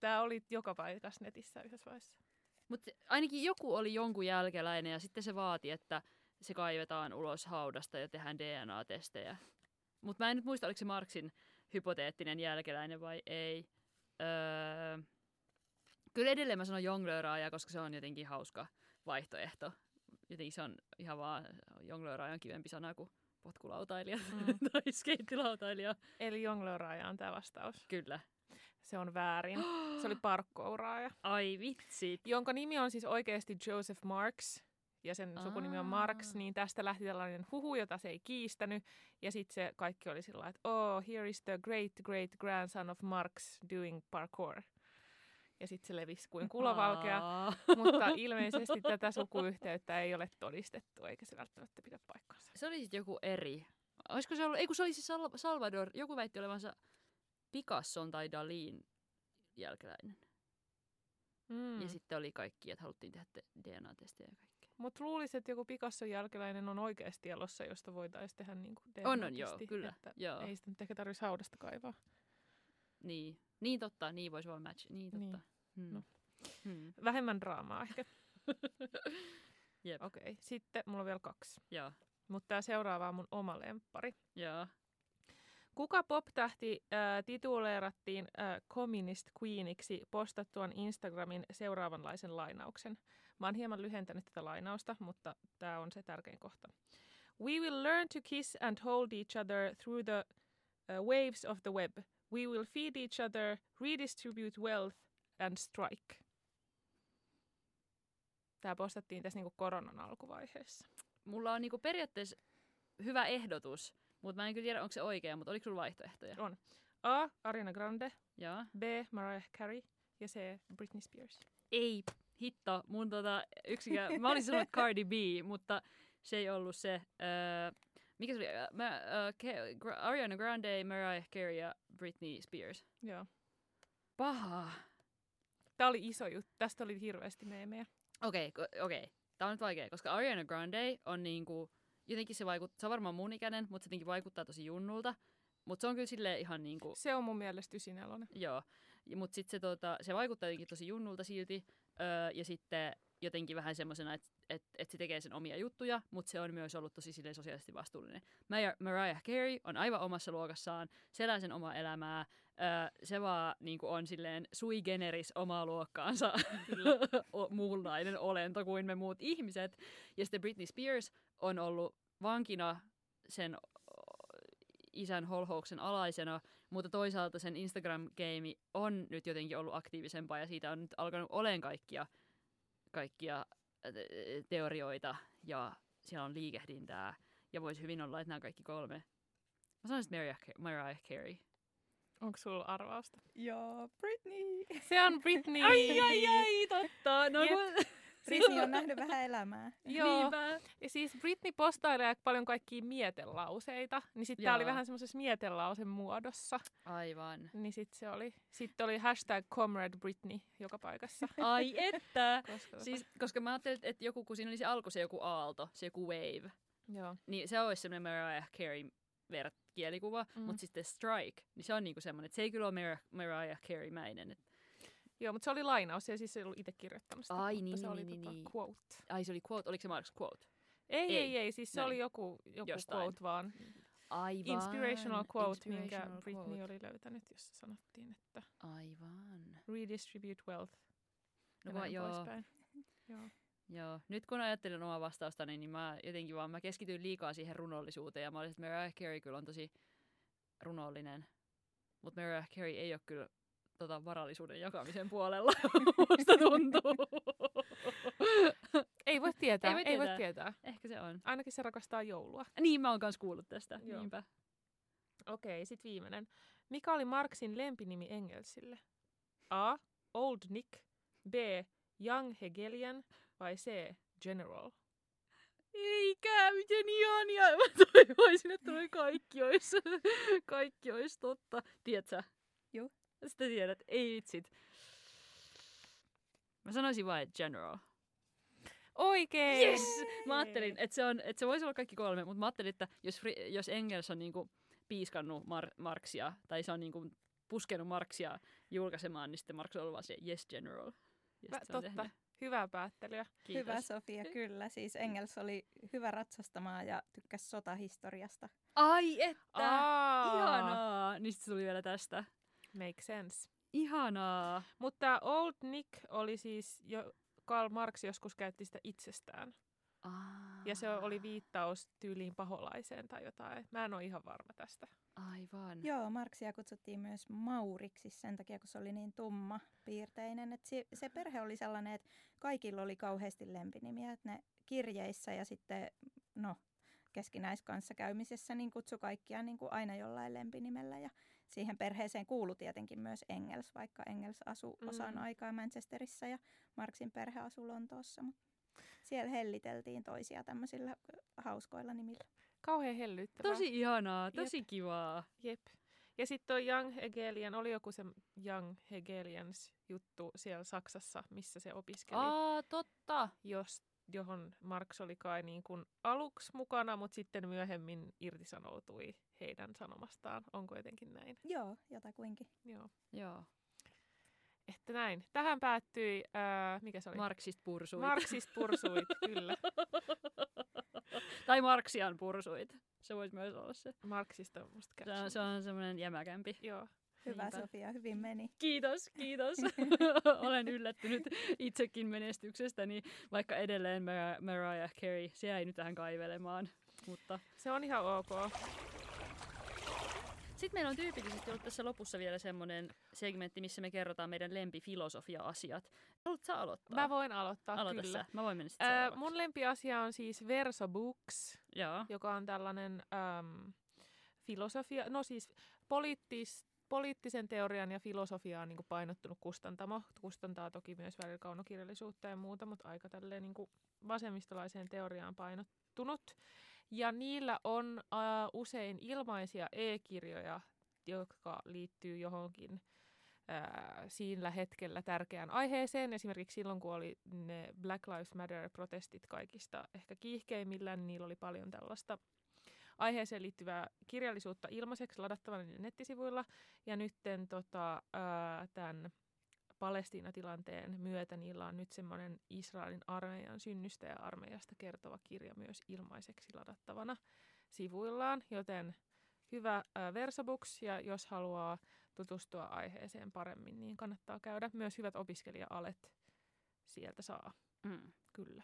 Tää oli joka paikassa netissä yhdessä vaiheessa. Mutta ainakin joku oli jonkun jälkeläinen ja sitten se vaati, että se kaivetaan ulos haudasta ja tehdään DNA-testejä. Mutta mä en nyt muista, oliko se Marksin hypoteettinen jälkeläinen vai ei. Öö, kyllä edelleen mä sanon jonglööraaja, koska se on jotenkin hauska vaihtoehto. Jotenkin se on ihan vaan, jonglööraaja on kivempi sana kuin potkulautailija mm. <laughs> tai skeittilautailija. Eli jonglööraaja on tämä vastaus. Kyllä. Se on väärin. Se oli <gasps> parkkouraaja. Ai vitsi. Jonka nimi on siis oikeasti Joseph Marks ja sen Aa. sukunimi on Marx, niin tästä lähti tällainen huhu, jota se ei kiistänyt. Ja sitten se kaikki oli sillä että oh, here is the great great grandson of Marx doing parkour. Ja sitten se levisi kuin kulovalkea, mutta <laughs> ilmeisesti tätä sukuyhteyttä ei ole todistettu, eikä se välttämättä pidä paikkansa. Se oli sitten joku eri. Olisiko se ollut, ei kun se oli siis Salvador, joku väitti olevansa Picasson tai Dalin jälkeläinen. Mm. Ja sitten oli kaikki, että haluttiin tehdä DNA-testejä ja kaikkea. Mutta luulisin, että joku Picasson jälkeläinen on oikeasti elossa, josta voitaisiin tehdä niin kuin. On, on, joo, kyllä. Että joo. Ei sitä nyt ehkä tarvitsisi haudasta kaivaa. Niin, niin totta, niin voisi vaan match. Niin totta. Niin. Hmm. No. Hmm. Vähemmän draamaa ehkä. <laughs> Okei, okay. sitten mulla on vielä kaksi. Joo. Mutta tämä seuraava on mun oma lemppari. Joo. Kuka pop-tähti äh, tituleerattiin äh, Communist Queeniksi postattuaan Instagramin seuraavanlaisen lainauksen? Mä oon hieman lyhentänyt tätä lainausta, mutta tämä on se tärkein kohta. We will learn to kiss and hold each other through the uh, waves of the web. We will feed each other, redistribute wealth and strike. Tämä postattiin tässä niinku koronan alkuvaiheessa. Mulla on niinku periaatteessa hyvä ehdotus, mutta mä en kyllä tiedä, onko se oikea, mutta oliko sulla vaihtoehtoja? On. A. Ariana Grande. Ja. B. Mariah Carey. Ja C. Britney Spears. Ei, hitto. Mun tota, yksikään, mä olisin sanonut Cardi B, mutta se ei ollut se. Öö, mikä se oli? Mä, öö, Ariana Grande, Mariah Carey ja Britney Spears. Joo. Paha. Tämä oli iso juttu. Tästä oli hirveästi meemejä. Okei, okay, okei. Okay. Tämä on nyt vaikea, koska Ariana Grande on niinku jotenkin se vaikuttaa, se on varmaan mun ikäinen, mutta se jotenkin vaikuttaa tosi junnulta. Mutta se on kyllä silleen ihan niinku... Se on mun mielestä ysinelonen. Joo. Mutta sitten se, tota, se vaikuttaa jotenkin tosi junnulta silti. Öö, ja sitten jotenkin vähän semmoisena, että et, et se tekee sen omia juttuja, mutta se on myös ollut tosi silleen sosiaalisesti vastuullinen. Mariah Carey on aivan omassa luokassaan, se elää sen omaa elämää, öö, se vaan niin on silleen sui generis omaa luokkaansa <laughs> muunlainen olento kuin me muut ihmiset. Ja sitten Britney Spears on ollut vankina sen isän holhouksen alaisena, mutta toisaalta sen Instagram-game on nyt jotenkin ollut aktiivisempaa ja siitä on nyt alkanut olemaan kaikkia, kaikkia teorioita ja siellä on liikehdintää ja voisi hyvin olla, että nämä kaikki kolme. Mä sanoisin, että Mariah, Mariah Carey. Onko sulla arvausta? Joo, Britney. Se on Britney. ai, ai, ai, totta. No, yep. Britney on nähnyt vähän elämää. <laughs> Joo. Niinpä. Ja siis Britney postailee paljon kaikkia mietelauseita, niin sitten tää oli vähän semmoisessa mietelausen muodossa. Aivan. Niin sitten se oli. Sitten oli hashtag Comrade Britney joka paikassa. <laughs> Ai että! <laughs> koska, siis, koska mä ajattelin, että joku, kun siinä oli se alku se joku aalto, se joku wave. Joo. Niin se olisi semmoinen Mariah Carey kielikuva, mm. mutta sitten Strike, niin se on niinku semmoinen, että se ei kyllä ole Mariah Carey-mäinen. Että Joo, mutta se oli lainaus ja siis se ei ollut itse kirjoittanut sitä, Ai, niin, se niin, oli niin, tota niin. quote. Ai se oli quote, oliko se Marks quote? Ei, ei, ei, ei siis se Näin. oli joku, joku quote vaan. Aivan. Inspirational quote, Inspirational minkä quote. Britney oli löytänyt, jossa sanottiin, että Aivan. Redistribute wealth. No, va, joo. <laughs> Joo. Joo. Nyt kun ajattelen omaa vastaustani, niin mä jotenkin vaan mä keskityin liikaa siihen runollisuuteen ja mä olisin, että Mariah Carey kyllä on tosi runollinen. Mutta Mariah Carey ei ole kyllä tota, varallisuuden jakamisen puolella, <laughs> musta tuntuu. <laughs> Ei voi tietää, Ei voi ei voi tietää. tietää. Ehkä se on. Ainakin se rakastaa joulua. Niin, mä oon kans kuullut tästä. Joo. Niinpä. Okei, sit viimeinen. Mikä oli Marksin lempinimi Engelsille? A. Old Nick. B. Young Hegelian. Vai C. General. Eikä, miten ihania. <laughs> Mä toivoisin, että noi kaikki olisi, kaikki olisi totta. Tiedätkö? <laughs> Sitä tiedät. Ei vitsit. Mä sanoisin vain, että general. Oikein! Yes! Mä ajattelin, että se, on, että se voisi olla kaikki kolme, mutta mä ajattelin, että jos, jos Engels on niinku piiskannut Mar- Marksia, tai se on niinku puskenut Marksia julkaisemaan, niin sitten Marks on ollut vaan se yes general. Ja totta. tehnyt. Hyvää päättelyä. Kiitos. Hyvä Sofia, kyllä. Siis Engels oli hyvä ratsastamaan ja tykkäsi sotahistoriasta. Ai että! Aa, Ihanaa! Niin sit se tuli vielä tästä. Make sense. Ihanaa! Mutta Old Nick oli siis jo Karl Marx joskus käytti sitä itsestään. Ja se oli viittaus tyyliin paholaiseen tai jotain. Mä en ole ihan varma tästä. Aivan. Joo, Marksia kutsuttiin myös Mauriksi sen takia, kun se oli niin tumma piirteinen. Et se, se perhe oli sellainen, että kaikilla oli kauheasti lempinimiä. Et ne kirjeissä ja sitten no, keskinäiskanssa käymisessä niin kutsu kaikkia niin kuin aina jollain lempinimellä. Ja siihen perheeseen kuului tietenkin myös Engels, vaikka Engels asui Mm. osan aikaa Manchesterissa ja Marksin perhe asui Lontoossa. Mut siellä helliteltiin toisia tämmöisillä hauskoilla nimillä. Kauhean hellyttävää. Tosi ihanaa, tosi kivaa. Jep. Ja sitten toi Young Hegelian, oli joku se Young Hegelians juttu siellä Saksassa, missä se opiskeli, Aa, totta. jos, johon Marx oli kai niin kuin aluksi mukana, mutta sitten myöhemmin irtisanoutui heidän sanomastaan. Onko jotenkin näin? Joo, jotakuinkin. Joo. Joo. Että näin. Tähän päättyi, ää, mikä se oli? Marksist pursuit. Marksist pursuit, <laughs> kyllä. tai Marksian pursuit. Se voisi myös olla se. Marksista on musta Se on, se on semmoinen jämäkämpi. Joo. Hyvä Niinpä. Sofia, hyvin meni. Kiitos, kiitos. <laughs> Olen yllättynyt itsekin menestyksestäni, vaikka edelleen Mar- Mariah Carey, se jäi nyt tähän kaivelemaan. Mutta Se on ihan ok. Sitten meillä on tyypillisesti ollut tässä lopussa vielä semmoinen segmentti, missä me kerrotaan meidän lempifilosofia-asiat. Haluatko sä aloittaa? Mä voin aloittaa, Aloita kyllä. sä. Mä voin mennä sitten seuraavaksi. mun lempiasia on siis Verso Books, Joo. joka on tällainen äm, filosofia, no siis poliittis, poliittisen teorian ja filosofiaan niin painottunut kustantamo. Kustantaa toki myös välillä kaunokirjallisuutta ja muuta, mutta aika tälleen niin vasemmistolaiseen teoriaan painottunut. Ja niillä on äh, usein ilmaisia e-kirjoja, jotka liittyy johonkin ää, siinä hetkellä tärkeään aiheeseen. Esimerkiksi silloin, kun oli ne Black Lives Matter-protestit kaikista ehkä kiihkeimmillään, niin niillä oli paljon tällaista aiheeseen liittyvää kirjallisuutta ilmaiseksi ladattavana nettisivuilla. Ja nyt tota, ää, tämän Palestiinatilanteen myötä niillä on nyt semmoinen Israelin armeijan synnystä ja armeijasta kertova kirja myös ilmaiseksi ladattavana sivuillaan, joten hyvä Versabooks ja jos haluaa tutustua aiheeseen paremmin, niin kannattaa käydä. Myös hyvät opiskelija-alet sieltä saa, Mm. kyllä.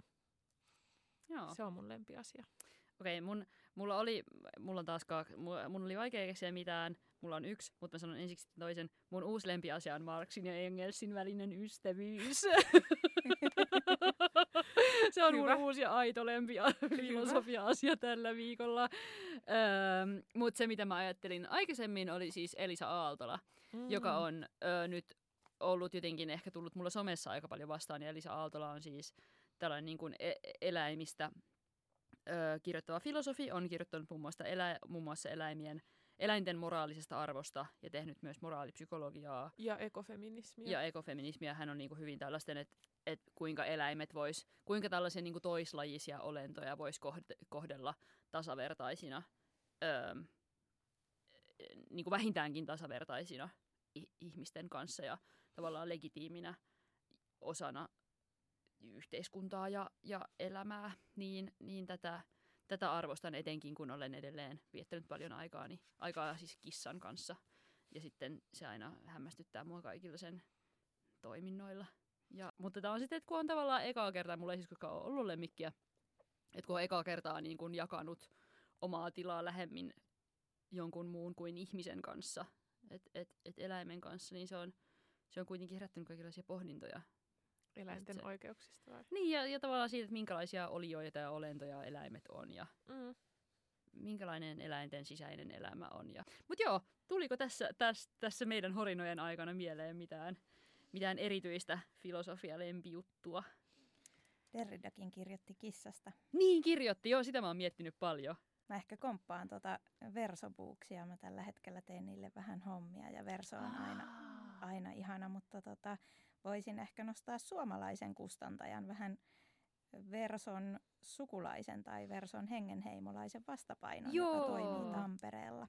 Joo. Se on mun lempiasia. Okei, mun, mulla oli, mulla on taas kaksi, mulla, mun oli vaikea keksiä mitään, mulla on yksi, mutta mä sanon ensiksi toisen. Mun uusi lempiasia on Marxin ja Engelsin välinen ystävyys. <laughs> Se on Hyvä. mun uusi ja aito lempi filosofia-asia tällä viikolla. Öö, mutta se, mitä mä ajattelin aikaisemmin, oli siis Elisa Aaltola, Mm. joka on ö, nyt ollut jotenkin ehkä tullut mulla somessa aika paljon vastaan. Ja Elisa Aaltola on siis tällainen niin kuin e- eläimistä ö, kirjoittava filosofi, on kirjoittanut muun muassa, elä, muun muassa eläimien, eläinten moraalisesta arvosta ja tehnyt myös moraalipsykologiaa Ja ekofeminismiä. ja ekofeminismiä. Hän on niin kuin hyvin tällaisten, että et kuinka eläimet vois, kuinka tällaisia niin kuin toislajisia olentoja voisi kohdella tasavertaisina, öö, niin kuin vähintäänkin tasavertaisina ihmisten kanssa ja tavallaan legitiiminä osana yhteiskuntaa ja, ja elämää, niin, niin tätä, tätä arvostan etenkin, kun olen edelleen viettänyt paljon aikaa, niin, aikaa siis kissan kanssa. Ja sitten se aina hämmästyttää mua kaikilla sen toiminnoilla. Ja, mutta tämä on sitten, että kun on tavallaan ekaa kertaa, mulla ei siis koskaan ole ollut lemmikkiä, että kun on ekaa kertaa niin kun jakanut omaa tilaa lähemmin jonkun muun kuin ihmisen kanssa, että et, et eläimen kanssa, niin se on, se on kuitenkin herättänyt kaikenlaisia pohdintoja. Eläinten se- oikeuksista vai? Niin, ja, ja tavallaan siitä, että minkälaisia olioita ja olentoja eläimet on ja Mm. minkälainen eläinten sisäinen elämä on. Ja... Mutta joo, tuliko tässä, tässä, tässä meidän horinojen aikana mieleen mitään, mitään erityistä filosofia-lempijuttua? Derridakin kirjoitti kissasta. Niin, kirjoitti. Joo, sitä mä oon miettinyt paljon. Mä ehkä komppaan tuota versobuuksia. Mä tällä hetkellä teen niille vähän hommia ja verso on aina, aina ihana, mutta tota, voisin ehkä nostaa suomalaisen kustantajan vähän verson sukulaisen tai verson hengenheimolaisen vastapainon, Joo. joka toimii Tampereella.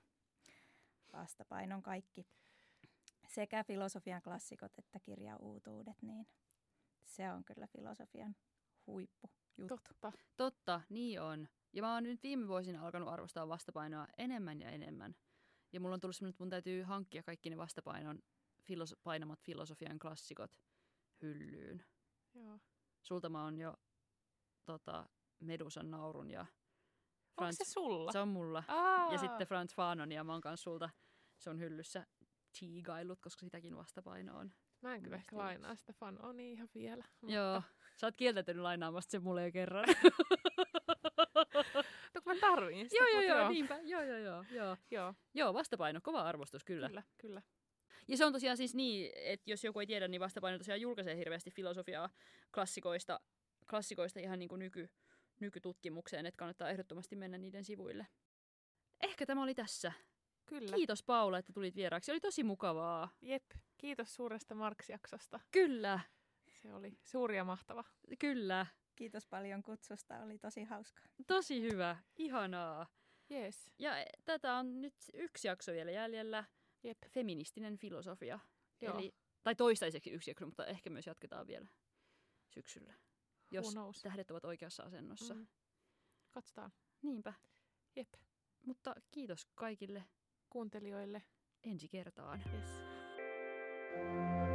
Vastapainon kaikki sekä filosofian klassikot että kirjauutuudet, niin se on kyllä filosofian huippu juttu. Totta. Totta, niin on. Ja mä oon nyt viime vuosina alkanut arvostaa vastapainoa enemmän ja enemmän. Ja mulla on tullut semmoinen, että mun täytyy hankkia kaikki ne vastapainon filos- painamat filosofian klassikot hyllyyn. Joo. Sulta mä oon jo tota, Medusan naurun ja Onko se sulla? se on mulla. Aa. Ja sitten Franz Fanon ja mä oon kans sulta, se on hyllyssä tiigailut, koska sitäkin vastapaino on. Mä en kyllä ehkä lainaa sitä fanoni ihan vielä. Joo, sä oot kieltäytynyt lainaamasta sen mulle jo kerran. <laughs> No kun mä tarviin sitä. joo, joo, mut joo, niinpä. Joo, joo, joo, joo. Joo, Joo, vastapaino, kova arvostus kyllä. kyllä, kyllä. Ja se on tosiaan siis niin, että jos joku ei tiedä, niin vastapaino tosiaan julkaisee hirveästi filosofiaa klassikoista, klassikoista ihan niin kuin nyky, nykytutkimukseen, että kannattaa ehdottomasti mennä niiden sivuille. Ehkä tämä oli tässä. Kyllä. Kiitos Paula, että tulit vieraaksi. Oli tosi mukavaa. Jep, kiitos suuresta Marks-jaksosta. Kyllä, Se oli suuri ja mahtava. kyllä. Kiitos paljon kutsusta, oli tosi hauska. Tosi hyvä. Ihanaa. Jees. Ja e, tätä on nyt yksi jakso vielä jäljellä. Jep. Feministinen filosofia. Joo. Eli, tai toistaiseksi yksi jakso, mutta ehkä myös jatketaan vielä syksyllä. Jos tähdet ovat oikeassa asennossa. Mm. Katsotaan. Niinpä. Jep. Mutta kiitos kaikille Kuuntelijoille. ensi kertaan. Yes.